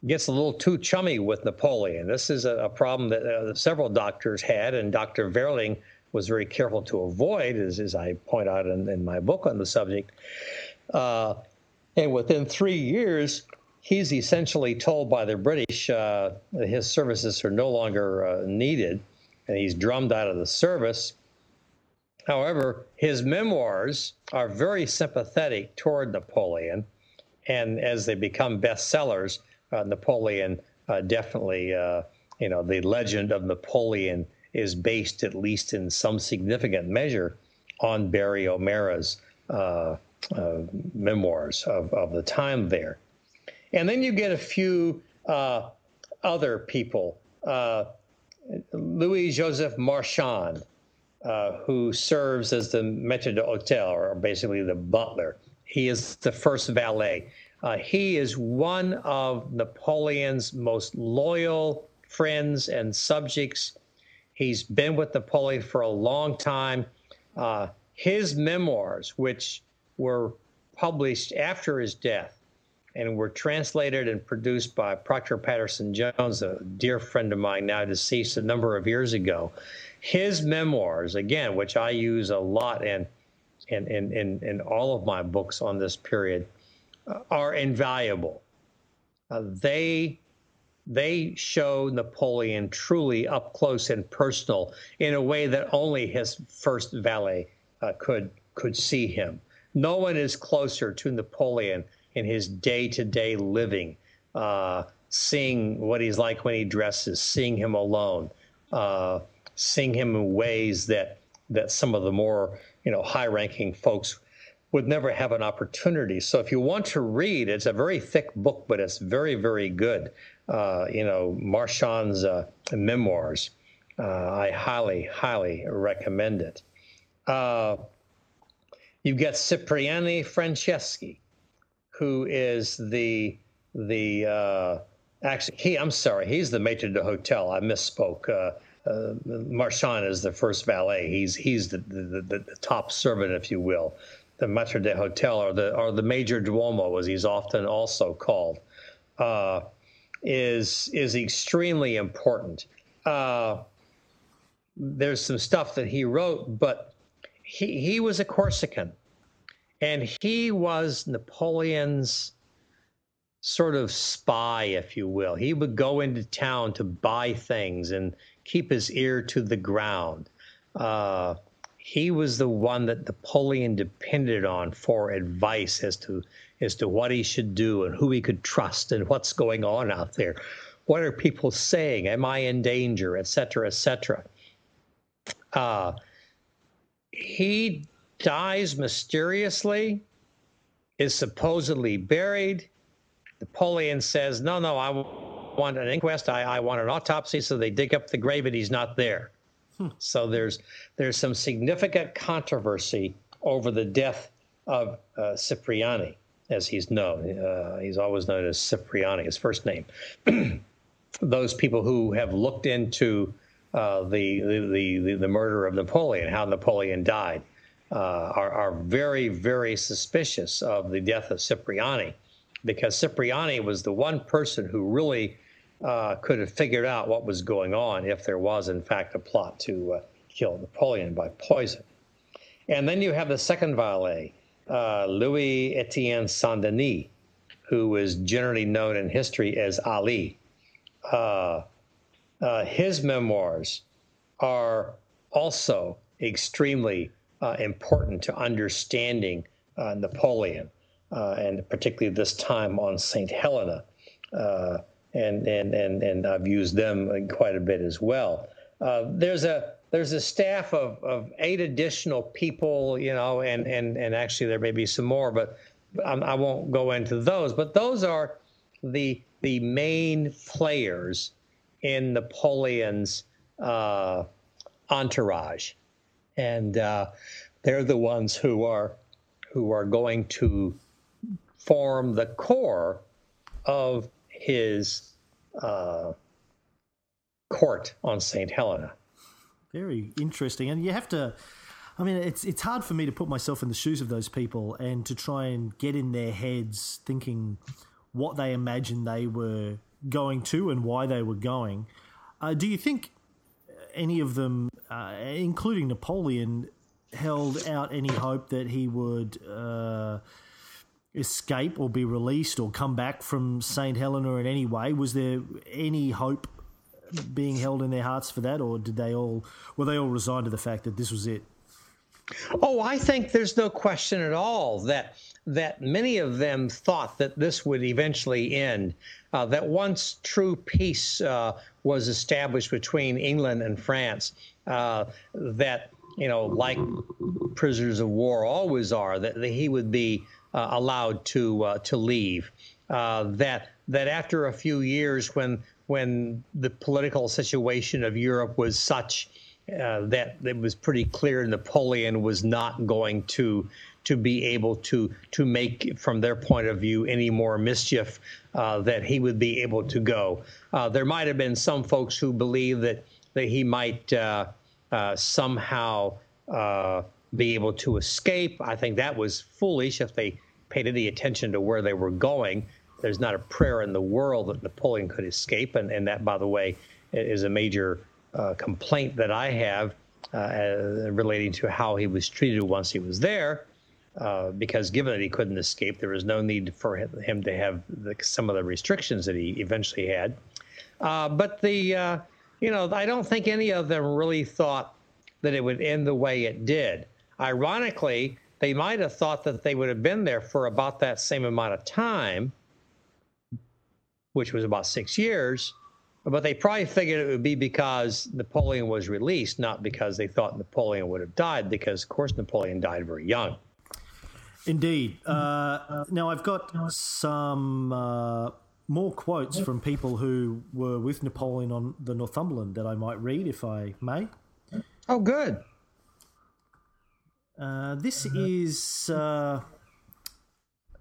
gets a little too chummy with Napoleon. This is a, a problem that uh, several doctors had, and Dr. Verling was very careful to avoid, as, as I point out in, in my book on the subject. Uh, and within three years, he's essentially told by the British uh, that his services are no longer uh, needed, and he's drummed out of the service. However, his memoirs are very sympathetic toward Napoleon, and as they become bestsellers, Napoleon uh, definitely, uh, you know, the legend of Napoleon is based, at least in some significant measure, on Barry O'Meara's uh, uh, memoirs of, of the time there. And then you get a few uh, other people. Louis Joseph Marchand, who serves as the maître d'hôtel, or basically the butler. He is the first valet. Uh, he is one of Napoleon's most loyal friends and subjects. He's been with Napoleon for a long time. Uh, his memoirs, which were published after his death and were translated and produced by Proctor Patterson Jones, a dear friend of mine now deceased a number of years ago. His memoirs, again, which I use a lot in, in, in, in, in all of my books on this period, are invaluable. Uh, they they show Napoleon truly up close and personal in a way that only his first valet uh, could could see him. No one is closer to Napoleon in his day-to-day living, uh, seeing what he's like when he dresses, seeing him alone, uh, seeing him in ways that that some of the more you know high-ranking folks would never have an opportunity. So if you want to read, it's a very thick book, but it's very, very good. Uh, you know, Marchand's uh, memoirs. Uh, I highly, highly recommend it. Uh, you get Cipriani Franceschi, who is the the uh, actually he. I'm sorry, he's the maitre d'hotel. I misspoke. Uh, Marchand is the first valet. He's he's the, the, the, the top servant, if you will the Maitre de Hotel or the or the Majordomo, as he's often also called, uh, is is extremely important. Uh, there's some stuff that he wrote, but he he was a Corsican, and he was Napoleon's sort of spy, if you will. He would go into town to buy things and keep his ear to the ground. Uh, he was the one that Napoleon depended on for advice as to as to what he should do and who he could trust and what's going on out there. What are people saying? Am I in danger? Etc. Etc. Uh, he dies mysteriously, is supposedly buried. Napoleon says, "No, no, I want an inquest. I, I want an autopsy." So they dig up the grave, and he's not there. So there's there's some significant controversy over the death of uh, Cipriani, as he's known. Uh, he's always known as Cipriani, his first name. Those people who have looked into uh, the, the, the the murder of Napoleon, how Napoleon died, uh, are are very very suspicious of the death of Cipriani, because Cipriani was the one person who really uh, could have figured out what was going on if there was, in fact, a plot to uh, kill Napoleon by poison. And then you have the second valet, uh, Louis Etienne Saint Denis, who was generally known in history as Ali. Uh, uh, his memoirs are also extremely uh, important to understanding Napoleon, and particularly this time on St. Helena and and and and I've used them quite a bit as well. Uh, there's a there's a staff of, of eight additional people, you know, and and and actually there may be some more, but I'm, I will not go into those. But those are the the main players in Napoleon's uh, entourage, and uh, they're the ones who are who are going to form the core of his uh, court on St. Helena. Very interesting. And you have to. I mean, it's it's hard for me to put myself in the shoes of those people and to try and get in their heads thinking what they imagined they were going to and why they were going. Uh, do you think any of them, uh, including Napoleon, held out any hope that he would uh, escape or be released or come back from St. Helena in any way? Was there any hope being held in their hearts for that, or did they all were they all resigned to the fact that this was it? Oh, I think there's no question at all that that many of them thought that this would eventually end. Uh, that once true peace uh, was established between England and France, uh, that you know, like prisoners of war always are, that, that he would be allowed to uh, to leave. Uh, that that after a few years, when when the political situation of Europe was such uh, that it was pretty clear Napoleon was not going to to be able to to make, from their point of view, any more mischief. Uh, that he would be able to go. Uh, there might have been some folks who believe that that he might somehow be able to escape. I think that was foolish if they paid any attention to where they were going. There's not a prayer in the world that Napoleon could escape. And, and that, by the way, is a major uh, complaint that I have uh, relating to how he was treated once he was there. Uh, because given that he couldn't escape, there was no need for him to have the, some of the restrictions that he eventually had. Uh, but the, uh, you know, I don't think any of them really thought that it would end the way it did. Ironically, they might have thought that they would have been there for about that same amount of time, which was about six years. But they probably figured it would be because Napoleon was released, not because they thought Napoleon would have died, because, of course, Napoleon died very young. Indeed. Uh, now, I've got some uh, more quotes from people who were with Napoleon on the Northumberland that I might read, if I may. Oh, good. Uh, this is uh,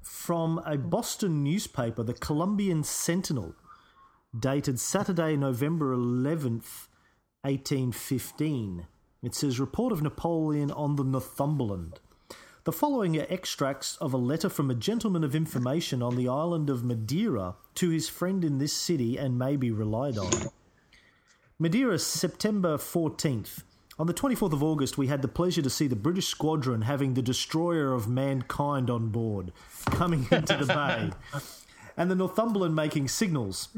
from a Boston newspaper, the Columbian Sentinel, dated Saturday, November 11th, 1815. It says Report of Napoleon on the Northumberland. The following are extracts of a letter from a gentleman of information on the island of Madeira to his friend in this city and may be relied on. Madeira, September 14th. On the 24th of August, we had the pleasure to see the British squadron having the destroyer of mankind on board, coming into the bay, and the Northumberland making signals.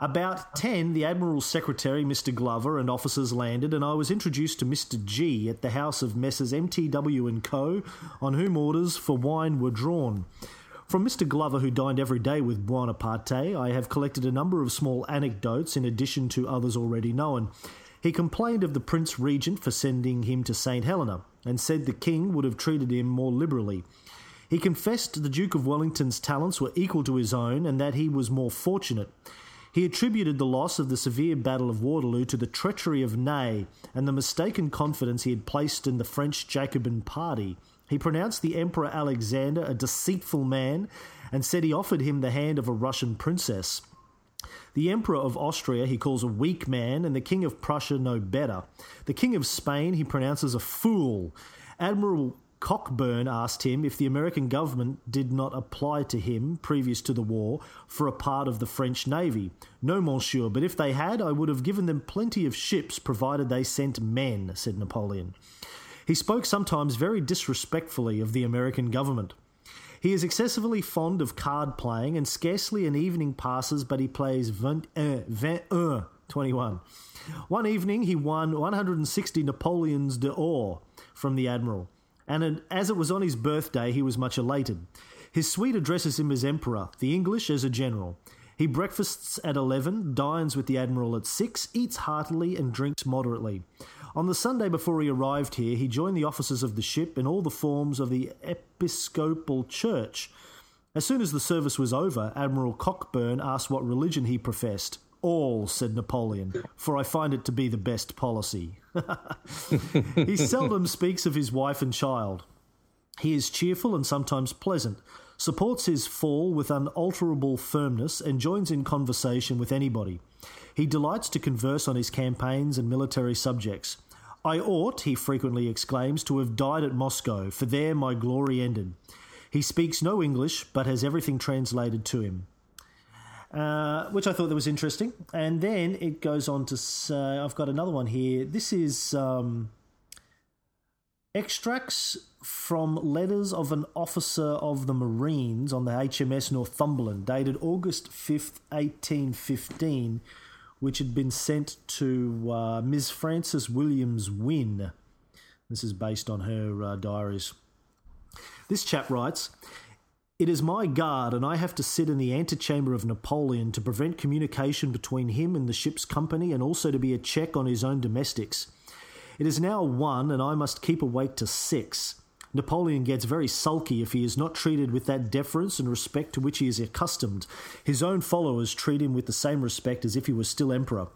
About 10, the Admiral's secretary, Mr. Glover, and officers landed, and I was introduced to Mr. G at the house of Messrs. MTW and Co., on whom orders for wine were drawn. From Mr. Glover, who dined every day with Buonaparte, I have collected a number of small anecdotes in addition to others already known. He complained of the Prince Regent for sending him to St. Helena, and said the King would have treated him more liberally. He confessed the Duke of Wellington's talents were equal to his own, and that he was more fortunate. He attributed the loss of the severe Battle of Waterloo to the treachery of Ney and the mistaken confidence he had placed in the French Jacobin party. He pronounced the Emperor Alexander a deceitful man and said he offered him the hand of a Russian princess. The Emperor of Austria he calls a weak man, and the King of Prussia no better. The King of Spain he pronounces a fool. Admiral Cockburn asked him if the American government did not apply to him, previous to the war, for a part of the French navy. No, monsieur, but if they had, I would have given them plenty of ships, provided they sent men, said Napoleon. He spoke sometimes very disrespectfully of the American government. He is excessively fond of card playing, and scarcely an evening passes but he plays 21, 21, 21. One evening he won 160 Napoleons d'Or from the Admiral, and as it was on his birthday, he was much elated. His suite addresses him as Emperor, the English as a General. He breakfasts at 11, dines with the Admiral at 6, eats heartily, and drinks moderately. On the Sunday before he arrived here, he joined the officers of the ship in all the forms of the Episcopal Church. As soon as the service was over, Admiral Cockburn asked what religion he professed. All, said Napoleon, for I find it to be the best policy. he seldom speaks of his wife and child. He is cheerful and sometimes pleasant, supports his fall with unalterable firmness, and joins in conversation with anybody. He delights to converse on his campaigns and military subjects. I ought, he frequently exclaims, to have died at Moscow, for there my glory ended. He speaks no English, but has everything translated to him. Uh, which I thought that was interesting. And then it goes on to say, I've got another one here. This is um, extracts from letters of an officer of the Marines on the HMS Northumberland, dated August 5th, 1815 which had been sent to uh, Ms. Frances Williams Wynn. This is based on her uh, diaries. This chap writes It is my guard, and I have to sit in the antechamber of Napoleon to prevent communication between him and the ship's company, and also to be a check on his own domestics. It is now one, and I must keep awake to six. Napoleon gets very sulky if he is not treated with that deference and respect to which he is accustomed. His own followers treat him with the same respect as if he was still emperor.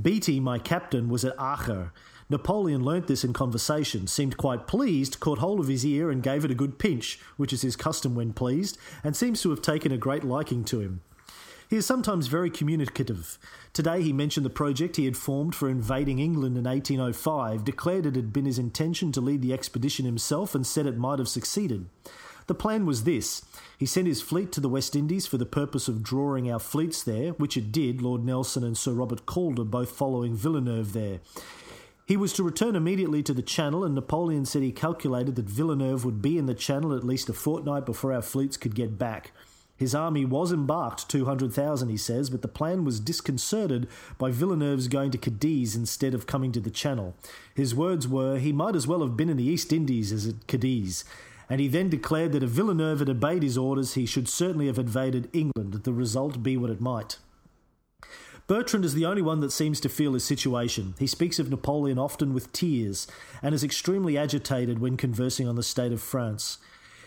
Beatty, my captain, was at Acre. Napoleon learnt this in conversation, seemed quite pleased, caught hold of his ear and gave it a good pinch, which is his custom when pleased, and seems to have taken a great liking to him. He is sometimes very communicative. Today he mentioned the project he had formed for invading England in 1805, declared it had been his intention to lead the expedition himself, and said it might have succeeded. The plan was this he sent his fleet to the West Indies for the purpose of drawing our fleets there, which it did, Lord Nelson and Sir Robert Calder both following Villeneuve there. He was to return immediately to the Channel, and Napoleon said he calculated that Villeneuve would be in the Channel at least a fortnight before our fleets could get back. His army was embarked 200,000, he says, but the plan was disconcerted by Villeneuve's going to Cadiz instead of coming to the Channel. His words were, he might as well have been in the East Indies as at Cadiz. And he then declared that if Villeneuve had obeyed his orders, he should certainly have invaded England, the result be what it might. Bertrand is the only one that seems to feel his situation. He speaks of Napoleon often with tears and is extremely agitated when conversing on the state of France.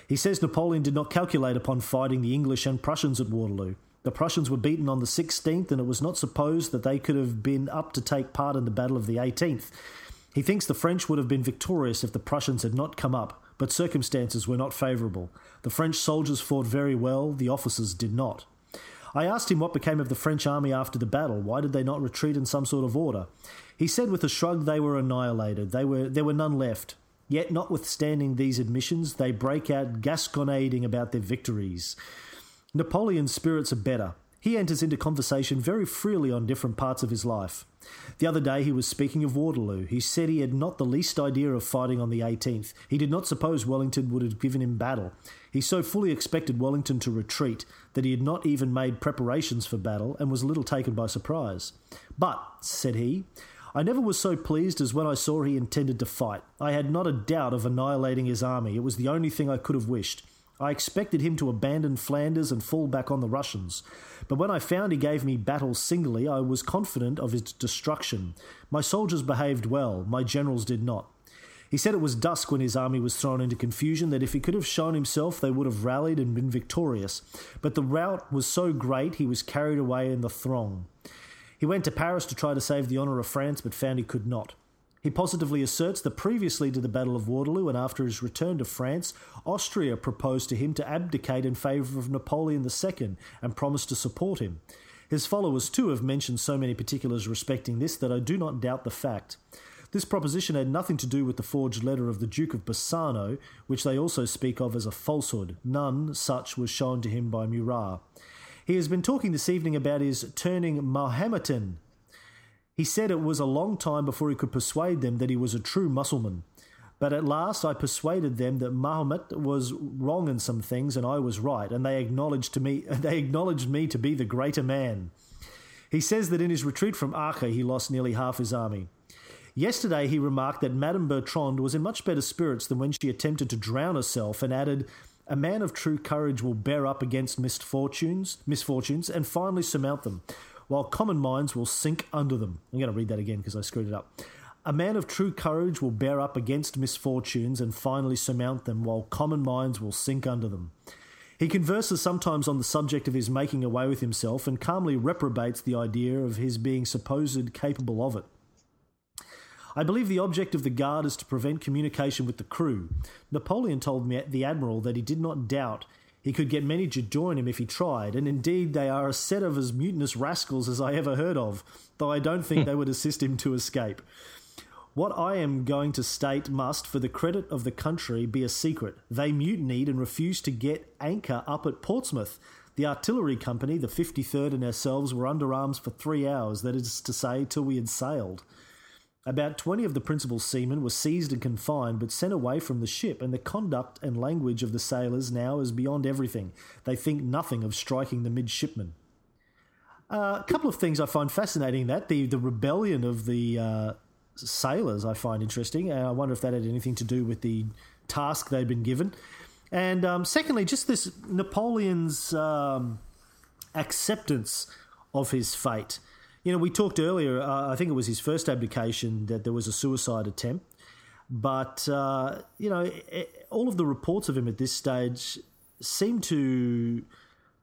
He says Napoleon did not calculate upon fighting the English and Prussians at Waterloo. The Prussians were beaten on the 16th, and it was not supposed that they could have been up to take part in the Battle of the 18th. He thinks the French would have been victorious if the Prussians had not come up, but circumstances were not favourable. The French soldiers fought very well, the officers did not. I asked him what became of the French army after the battle. Why did they not retreat in some sort of order? He said with a shrug they were annihilated. They were, there were none left. Yet, notwithstanding these admissions, they break out gasconading about their victories. Napoleon's spirits are better. He enters into conversation very freely on different parts of his life. The other day he was speaking of Waterloo. He said he had not the least idea of fighting on the 18th. He did not suppose Wellington would have given him battle. He so fully expected Wellington to retreat that he had not even made preparations for battle and was a little taken by surprise. But, said he, I never was so pleased as when I saw he intended to fight. I had not a doubt of annihilating his army. It was the only thing I could have wished. I expected him to abandon Flanders and fall back on the Russians. But when I found he gave me battle singly, I was confident of his destruction. My soldiers behaved well, my generals did not. He said it was dusk when his army was thrown into confusion, that if he could have shown himself, they would have rallied and been victorious. But the rout was so great, he was carried away in the throng. He went to Paris to try to save the honour of France, but found he could not. He positively asserts that previously to the Battle of Waterloo and after his return to France, Austria proposed to him to abdicate in favour of Napoleon II and promised to support him. His followers, too, have mentioned so many particulars respecting this that I do not doubt the fact. This proposition had nothing to do with the forged letter of the Duke of Bassano, which they also speak of as a falsehood. None such was shown to him by Murat. He has been talking this evening about his turning Mahometan. He said it was a long time before he could persuade them that he was a true Mussulman. But at last I persuaded them that Mahomet was wrong in some things and I was right, and they acknowledged to me they acknowledged me to be the greater man. He says that in his retreat from Acre he lost nearly half his army. Yesterday he remarked that Madame Bertrand was in much better spirits than when she attempted to drown herself and added, a man of true courage will bear up against misfortunes, misfortunes, and finally surmount them, while common minds will sink under them. I'm going to read that again because I screwed it up. A man of true courage will bear up against misfortunes and finally surmount them, while common minds will sink under them. He converses sometimes on the subject of his making away with himself and calmly reprobates the idea of his being supposed capable of it. I believe the object of the guard is to prevent communication with the crew. Napoleon told me, the admiral that he did not doubt he could get many to join him if he tried, and indeed they are a set of as mutinous rascals as I ever heard of, though I don't think hmm. they would assist him to escape. What I am going to state must, for the credit of the country, be a secret. They mutinied and refused to get anchor up at Portsmouth. The artillery company, the 53rd, and ourselves were under arms for three hours, that is to say, till we had sailed. About 20 of the principal seamen were seized and confined, but sent away from the ship, and the conduct and language of the sailors now is beyond everything. They think nothing of striking the midshipmen. Uh, a couple of things I find fascinating that the, the rebellion of the uh, sailors I find interesting. Uh, I wonder if that had anything to do with the task they'd been given. And um, secondly, just this Napoleon's um, acceptance of his fate. You know, we talked earlier, uh, I think it was his first abdication, that there was a suicide attempt. But, uh, you know, it, all of the reports of him at this stage seem to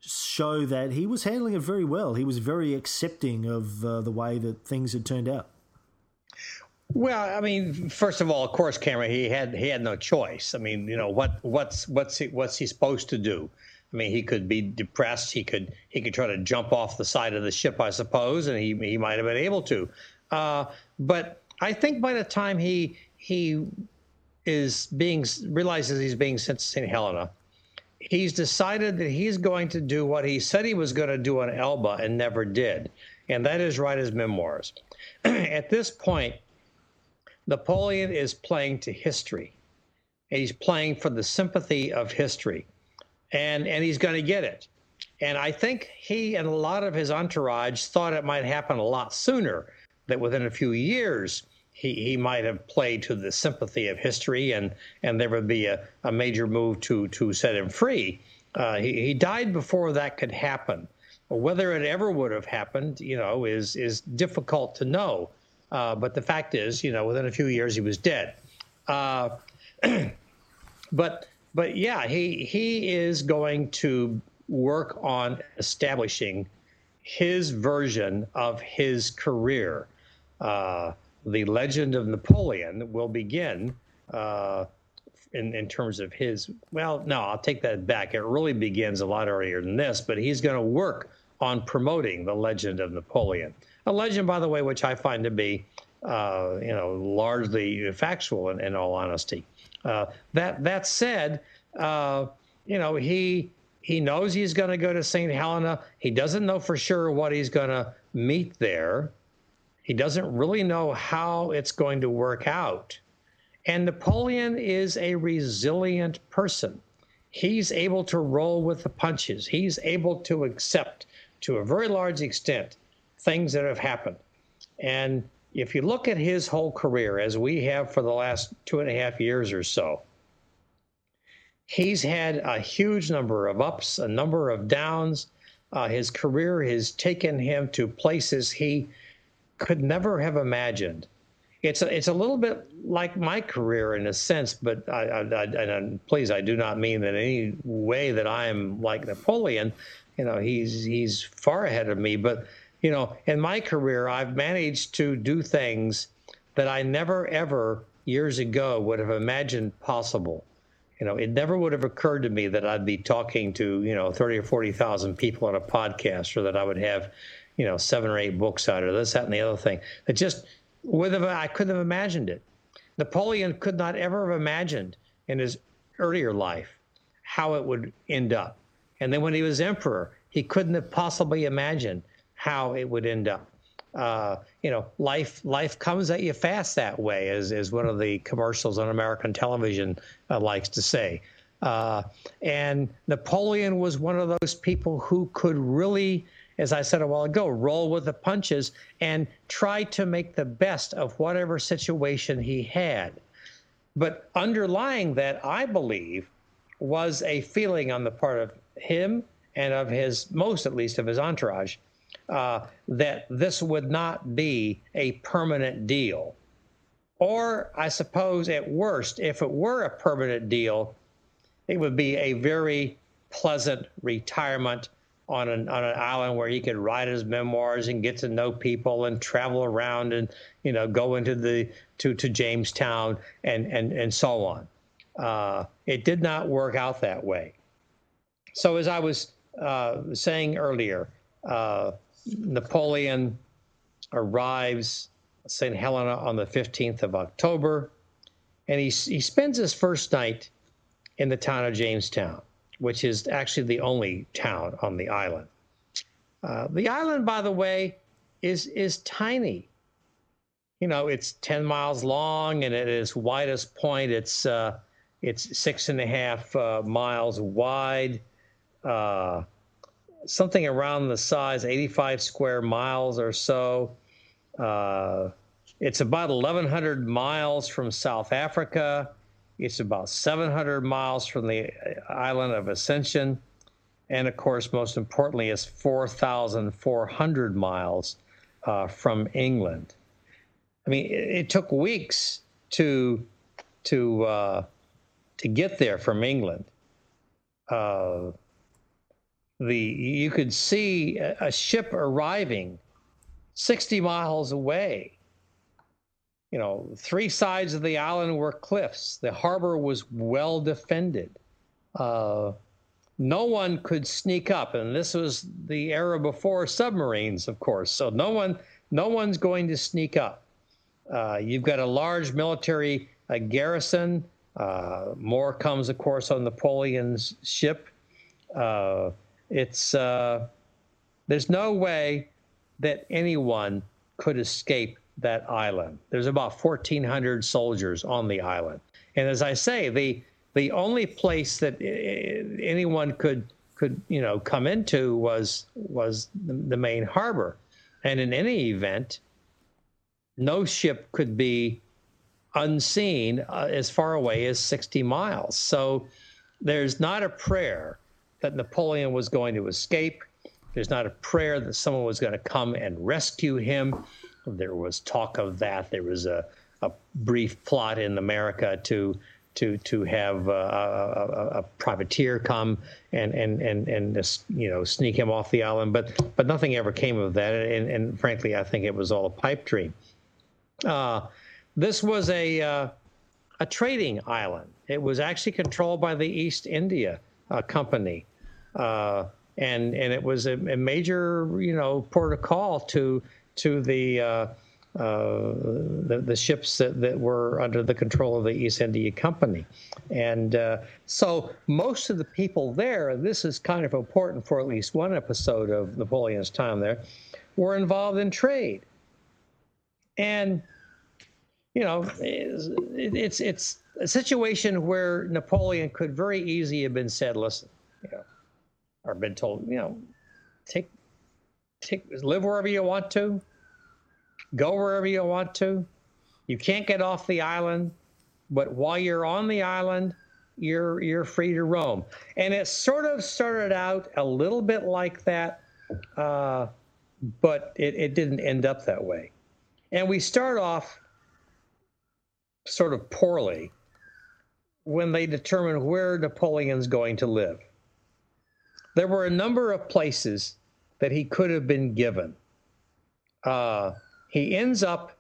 show that he was handling it very well. He was very accepting of uh, the way that things had turned out. Well, I mean, first of all, of course, Cameron, he had he had no choice. I mean, you know what what's what's he, what's he supposed to do? I mean, he could be depressed. He could he could try to jump off the side of the ship, I suppose, and he he might have been able to. Uh, but I think by the time he he is being realizes he's being sent to St. Helena, he's decided that he's going to do what he said he was going to do on Elba and never did, and that is write his memoirs. At this point, Napoleon is playing to history. He's playing for the sympathy of history and and he's going to get it. And I think he and a lot of his entourage thought it might happen a lot sooner, that within a few years he, he might have played to the sympathy of history and, and there would be a, a major move to, to set him free. Uh, he, he died before that could happen. Whether it ever would have happened, you know, is, is difficult to know. Uh, but the fact is, you know, within a few years he was dead. Uh, but but yeah, he he is going to work on establishing his version of his career. Uh, the legend of Napoleon will begin uh, in, in terms of his. Well, no, I'll take that back. It really begins a lot earlier than this, but he's going to work on promoting the legend of Napoleon. A legend, by the way, which I find to be, uh, you know, largely factual in, in all honesty. Uh, that that said, uh, you know, he he knows he's going to go to St. Helena. He doesn't know for sure what he's going to meet there. He doesn't really know how it's going to work out. And Napoleon is a resilient person. He's able to roll with the punches. He's able to accept, to a very large extent, things that have happened. And if you look at his whole career, as we have for the last two and a half years or so, he's had a huge number of ups, a number of downs. Uh, his career has taken him to places he could never have imagined. It's a, it's a little bit like my career in a sense, but I, I, I, and please, I do not mean that any way that I am like Napoleon. You know, he's he's far ahead of me, but you know, in my career, I've managed to do things that I never ever years ago would have imagined possible. You know, it never would have occurred to me that I'd be talking to, you know, 30 or 40,000 people on a podcast or that I would have, you know, seven or eight books out or this, that, and the other thing. It just, I couldn't have imagined it. Napoleon could not ever have imagined in his earlier life how it would end up. And then when he was emperor, he couldn't have possibly imagined how it would end up uh, you know, life life comes at you fast that way, as as one of the commercials on American television uh, likes to say. Uh, and Napoleon was one of those people who could really, as I said a while ago, roll with the punches and try to make the best of whatever situation he had. But underlying that, I believe, was a feeling on the part of him and of his, most at least, of his entourage, uh, that this would not be a permanent deal. Or, I suppose, at worst, if it were a permanent deal, it would be a very pleasant retirement on an, on an island where he could write his memoirs and get to know people and travel around and you know go into the to, to Jamestown and and and so on. Uh, it did not work out that way. So as I was uh, saying earlier, uh, Napoleon arrives St. Helena on the 15th of October, and he, he spends his first night in the town of Jamestown, which is actually the only town on the island. Uh, the island, by the way, is is tiny. You know, it's 10 miles long, and at its widest point, it's uh, it's six and a half uh, miles wide. Uh, something around the size 85 square miles or so. Uh, it's about 1,100 miles from South Africa. It's about 700 miles from the island of Ascension. And of course, most importantly, it's 4,400 miles uh, from England. I mean, it, it took weeks to to uh, to get there from England. Uh, the you could see a ship arriving 60 miles away. You know, three sides of the island were cliffs. The harbor was well defended. Uh, no one could sneak up, and this was the era before submarines, of course. So no one, no one's going to sneak up. Uh, you've got a large military uh, garrison. Uh, more comes, of course, on Napoleon's ship. It's uh, there's no way that anyone could escape that island. There's about 1,400 soldiers on the island, and as I say, the the only place that anyone could could you know come into was was the, the main harbor, and in any event, no ship could be unseen uh, as far away as 60 miles. So there's not a prayer that Napoleon was going to escape. There's not a prayer that someone was going to come and rescue him. There was talk of that. There was a, a brief plot in America to to to have uh, a, a, privateer come and and and and you know sneak him off the island, but but nothing ever came of that. And, and frankly, I think it was all a pipe dream. Uh, this was a uh, a trading island. It was actually controlled by the East India uh, Company, uh, and and it was a, a, major you know port of call to to the uh, uh, the, the, ships that, that were under the control of the East India Company. And uh, so most of the people there, and this is kind of important for at least one episode of Napoleon's time there, were involved in trade. And, you know, it's, it's a situation where Napoleon could very easily have been said, listen, you know, or been told, you know, take, take, live wherever you want to, go wherever you want to. You can't get off the island, but while you're on the island, you're you're free to roam. And it sort of started out a little bit like that, uh, but it, it didn't end up that way. And we start off sort of poorly when they determine where Napoleon's going to live. There were a number of places that he could have been given. Uh, he ends up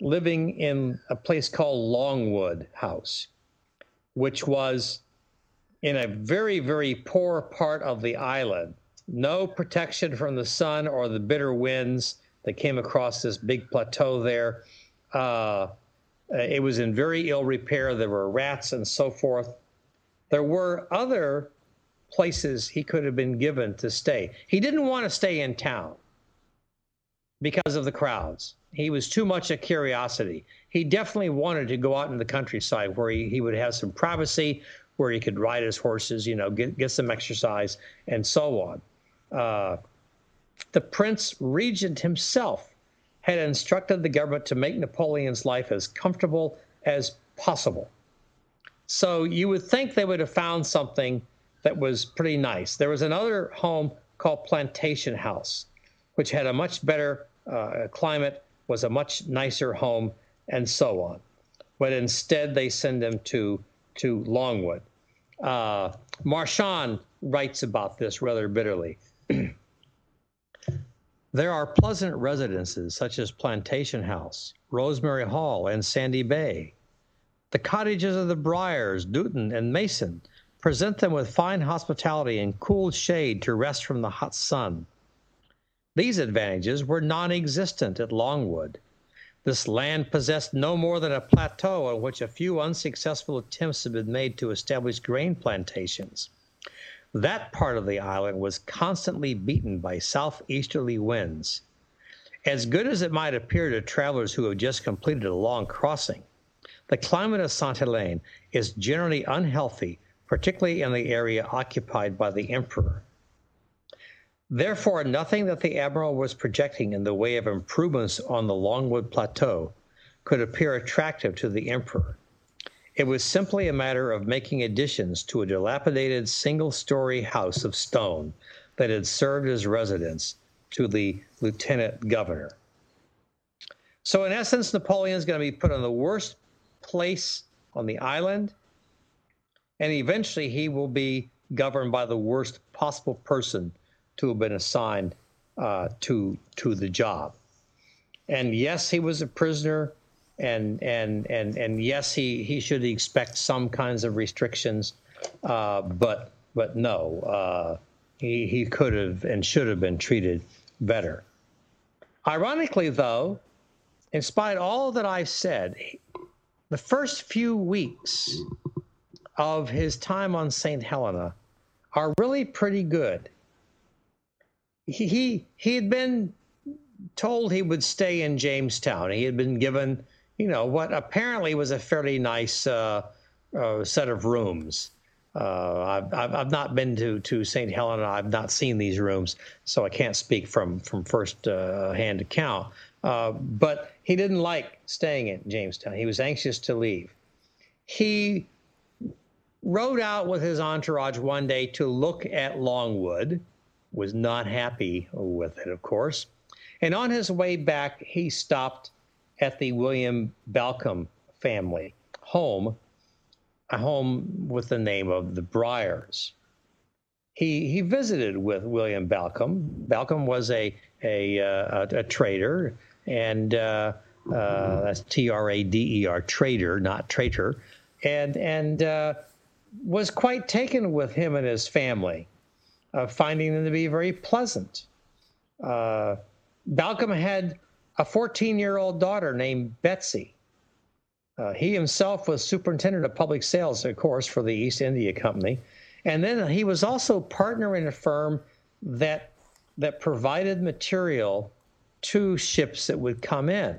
living in a place called Longwood House, which was in a very, very poor part of the island. No protection from the sun or the bitter winds that came across this big plateau there. Uh, it was in very ill repair. There were rats and so forth. There were other places he could have been given to stay. He didn't want to stay in town because of the crowds. He was too much a curiosity. He definitely wanted to go out in the countryside where he, he would have some privacy, where he could ride his horses, you know, get, get some exercise, and so on. Uh, the Prince Regent himself had instructed the government to make Napoleon's life as comfortable as possible. So you would think they would have found something that was pretty nice. There was another home called Plantation House, which had a much better uh, climate, was a much nicer home, and so on. But instead, they send him to to Longwood. Uh, Marchand writes about this rather bitterly. there are pleasant residences such as Plantation House, Rosemary Hall, and Sandy Bay. The cottages of the Briars, Newton, and Mason present them with fine hospitality and cool shade to rest from the hot sun. These advantages were non existent at Longwood. This land possessed no more than a plateau on which a few unsuccessful attempts had been made to establish grain plantations. That part of the island was constantly beaten by southeasterly winds. As good as it might appear to travelers who have just completed a long crossing, the climate of Sainte Helene is generally unhealthy, particularly in the area occupied by the emperor. Therefore, nothing that the admiral was projecting in the way of improvements on the Longwood Plateau could appear attractive to the emperor. It was simply a matter of making additions to a dilapidated single story house of stone that had served as residence to the lieutenant governor. So, in essence, Napoleon is going to be put on the worst place on the island, and eventually he will be governed by the worst possible person to have been assigned uh, to to the job. And yes, he was a prisoner, and and and and yes, he he should expect some kinds of restrictions, uh, but but no, uh, he he could have and should have been treated better. Ironically, though, in spite of all that I said, the first few weeks of his time on St. Helena are really pretty good he he had been told he would stay in Jamestown. He had been given, you know, what apparently was a fairly nice uh, uh, set of rooms. Uh, I've, I've not been to, to St. Helena. I've not seen these rooms, so I can't speak from from first uh, hand account. Uh, but he didn't like staying at Jamestown. He was anxious to leave. He rode out with his entourage one day to look at Longwood. Was not happy with it, of course. And on his way back, he stopped at the William Balcombe family home a home with the name of the Briars. He, he visited with William Balcombe. Balcombe was a, a, uh, a, a trader, and uh, uh, that's T R A D E R, trader, not traitor, and, and uh, was quite taken with him and his family, uh, finding them to be very pleasant. Balcombe had a 14 year old daughter named Betsy uh, he himself was superintendent of public sales, of course, for the East India Company, and then he was also partner in a firm that that provided material to ships that would come in.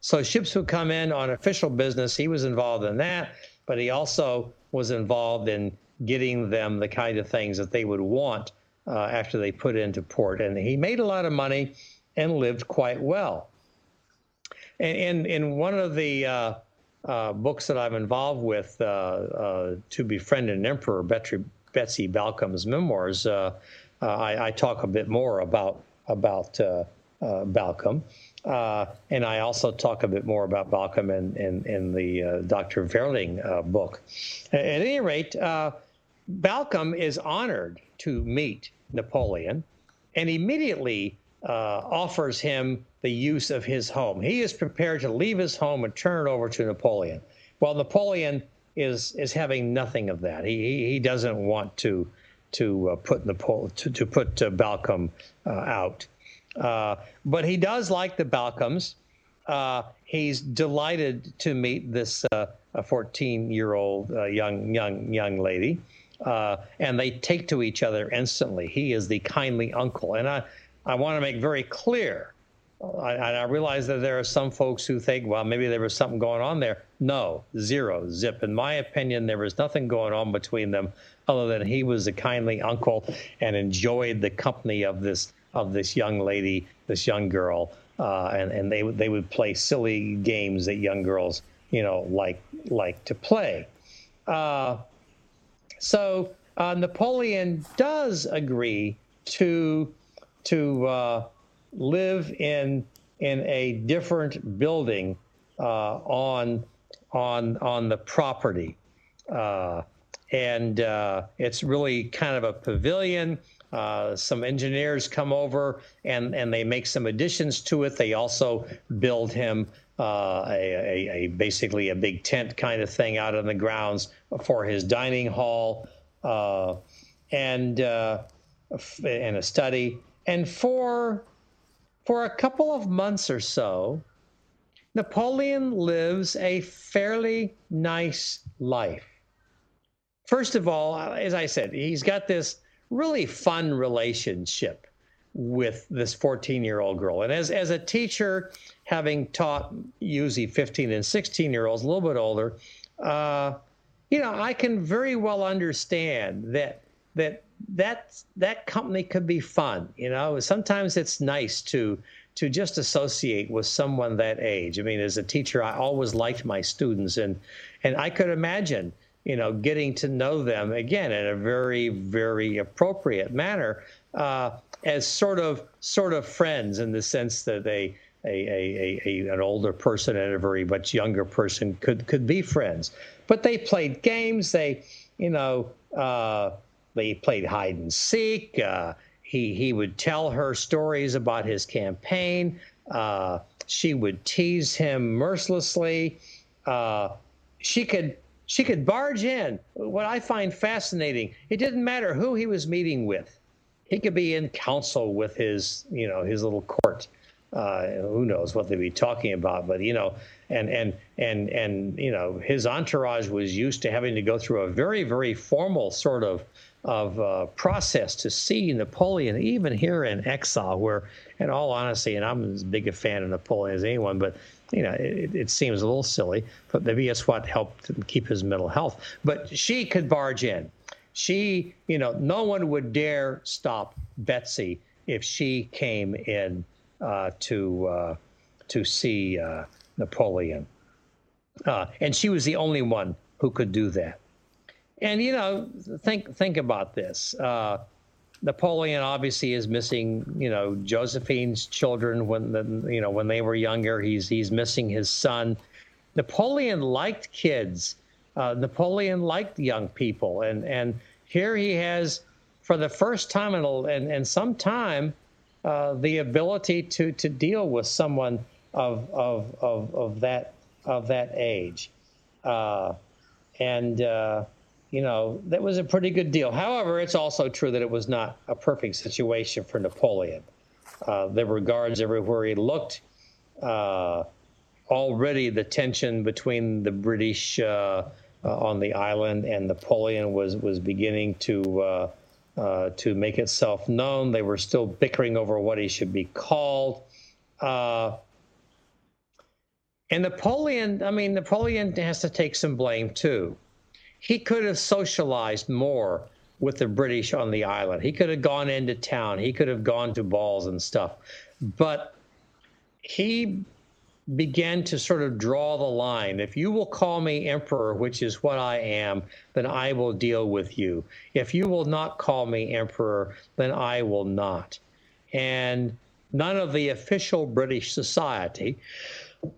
So ships would come in on official business. He was involved in that, but he also was involved in getting them the kind of things that they would want uh, after they put into port. And he made a lot of money and lived quite well. And in, in one of the uh, uh, books that I'm involved with, uh, uh, To Befriend an Emperor, Betsy, Betsy Balcombe's memoirs, uh, uh, I, I, talk a bit more about about Balcombe. and I also talk a bit more about Balcombe in, in, in the Dr. Verling book. At, at, any rate, Balcombe is honored to meet Napoleon and immediately uh, offers him the use of his home. He is prepared to leave his home and turn it over to Napoleon. Well, Napoleon is is having nothing of that. He he, doesn't want to to uh, put Napoleon to, to put uh, Balcombe uh, out, uh, but he does like the Balcombes. Uh, he's delighted to meet this 14 year old young young young lady, and they take to each other instantly. He is the kindly uncle, and I I want to make very clear. I, I realize that there are some folks who think, well, maybe there was something going on there. No, zero, zip. In my opinion, there was nothing going on between them other than he was a kindly uncle and enjoyed the company of this of this young lady, this young girl, uh, and and they they would play silly games that young girls, you know, like like to play. Uh, so uh, Napoleon does agree to to uh, live in in a different building uh, on on on the property, uh, and uh, it's really kind of a pavilion. Uh, some engineers come over and and they make some additions to it. They also build him uh, a, a, a, basically a big tent kind of thing out on the grounds for his dining hall and and a study. And for, for a couple of months or so, Napoleon lives a fairly nice life. First of all, as I said, he's got this really fun relationship with this 14 year old girl. And as, as a teacher, having taught usually 15 and 16 year olds, a little bit older, uh, you know, I can very well understand that that that that company could be fun. You know, sometimes it's nice to to just associate with someone that age. I mean, as a teacher, I always liked my students, and and I could imagine, you know, getting to know them again in a very very appropriate manner uh, as sort of sort of friends in the sense that they. A, a, a, an older person and a very much younger person could could be friends, but they played games. They, you know, uh, they played hide and seek. Uh, he he would tell her stories about his campaign. Uh, she would tease him mercilessly. Uh, she could she could barge in. What I find fascinating, it didn't matter who he was meeting with. He could be in council with his you know his little court. Uh, who knows what they'd be talking about? But you know, and and and and you know, his entourage was used to having to go through a very very formal sort of of uh, process to see Napoleon, even here in exile, where, in all honesty, and I'm as big a fan of Napoleon as anyone, but you know, it, it seems a little silly, but maybe it's what helped keep his mental health. But she could barge in. she, you know, no one would dare stop Betsy if she came in uh, to uh, to see uh, Napoleon, uh, and she was the only one who could do that. And you know, think think about this. Uh, Napoleon obviously is missing, you know, Josephine's children when the, you know when they were younger. He's he's missing his son. Napoleon liked kids. Uh, Napoleon liked young people, and and here he has, for the first time in in, in some time, uh, the ability to to deal with someone of of of, of that of that age, uh, and uh, you know, that was a pretty good deal. However, it's also true that it was not a perfect situation for Napoleon. Uh, there were guards everywhere he looked. Uh, already, the tension between the British uh, uh on the island and Napoleon was was beginning to uh, uh, to make itself known. They were still bickering over what he should be called. and Napoleon, I mean, Napoleon has to take some blame too he could have socialized more with the British on the island. He could have gone into town. He could have gone to balls and stuff. But he began to sort of draw the line. If you will call me emperor, which is what I am, then I will deal with you. If you will not call me emperor, then I will not. And none of the official British society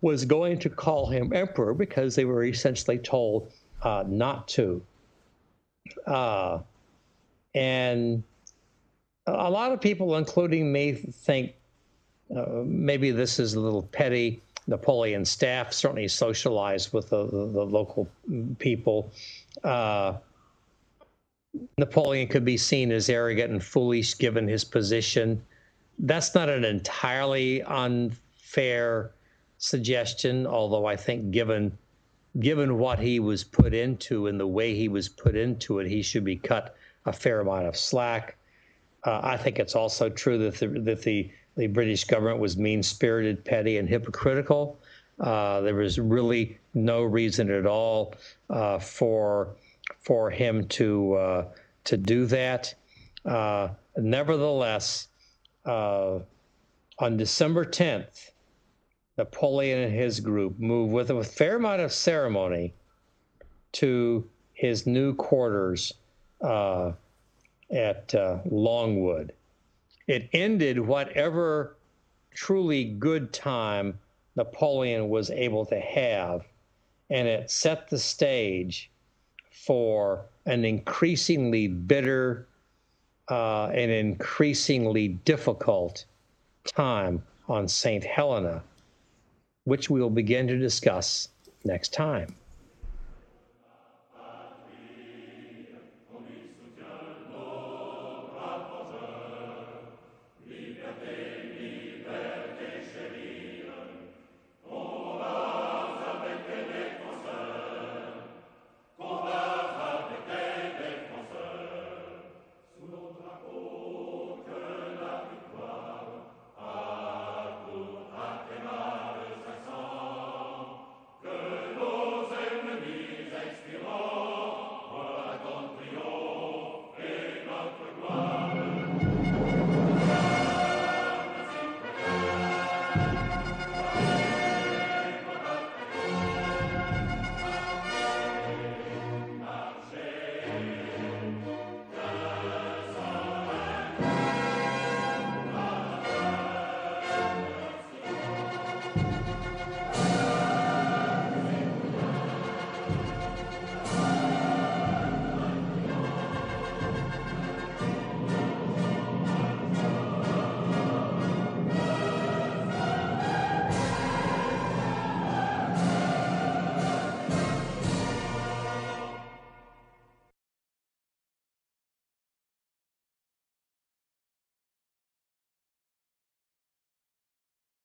was going to call him emperor because they were essentially told uh, not to. Uh, and a lot of people, including me, think uh, maybe this is a little petty. Napoleon staff certainly socialized with the, the, the local people. Uh, Napoleon could be seen as arrogant and foolish given his position. That's not an entirely unfair suggestion, although I think given given what he was put into and the way he was put into it, he should be cut a fair amount of slack. Uh, I think it's also true that the, that the, the British government was mean spirited, petty, and hypocritical. Uh, there was really no reason at all uh, for for him to uh, to do that. Uh, nevertheless, uh, on December 10th, Napoleon and his group move with a fair amount of ceremony to his new quarters uh, at uh, Longwood. It ended whatever truly good time Napoleon was able to have, and it set the stage for an increasingly bitter uh, and increasingly difficult time on St. Helena which we will begin to discuss next time.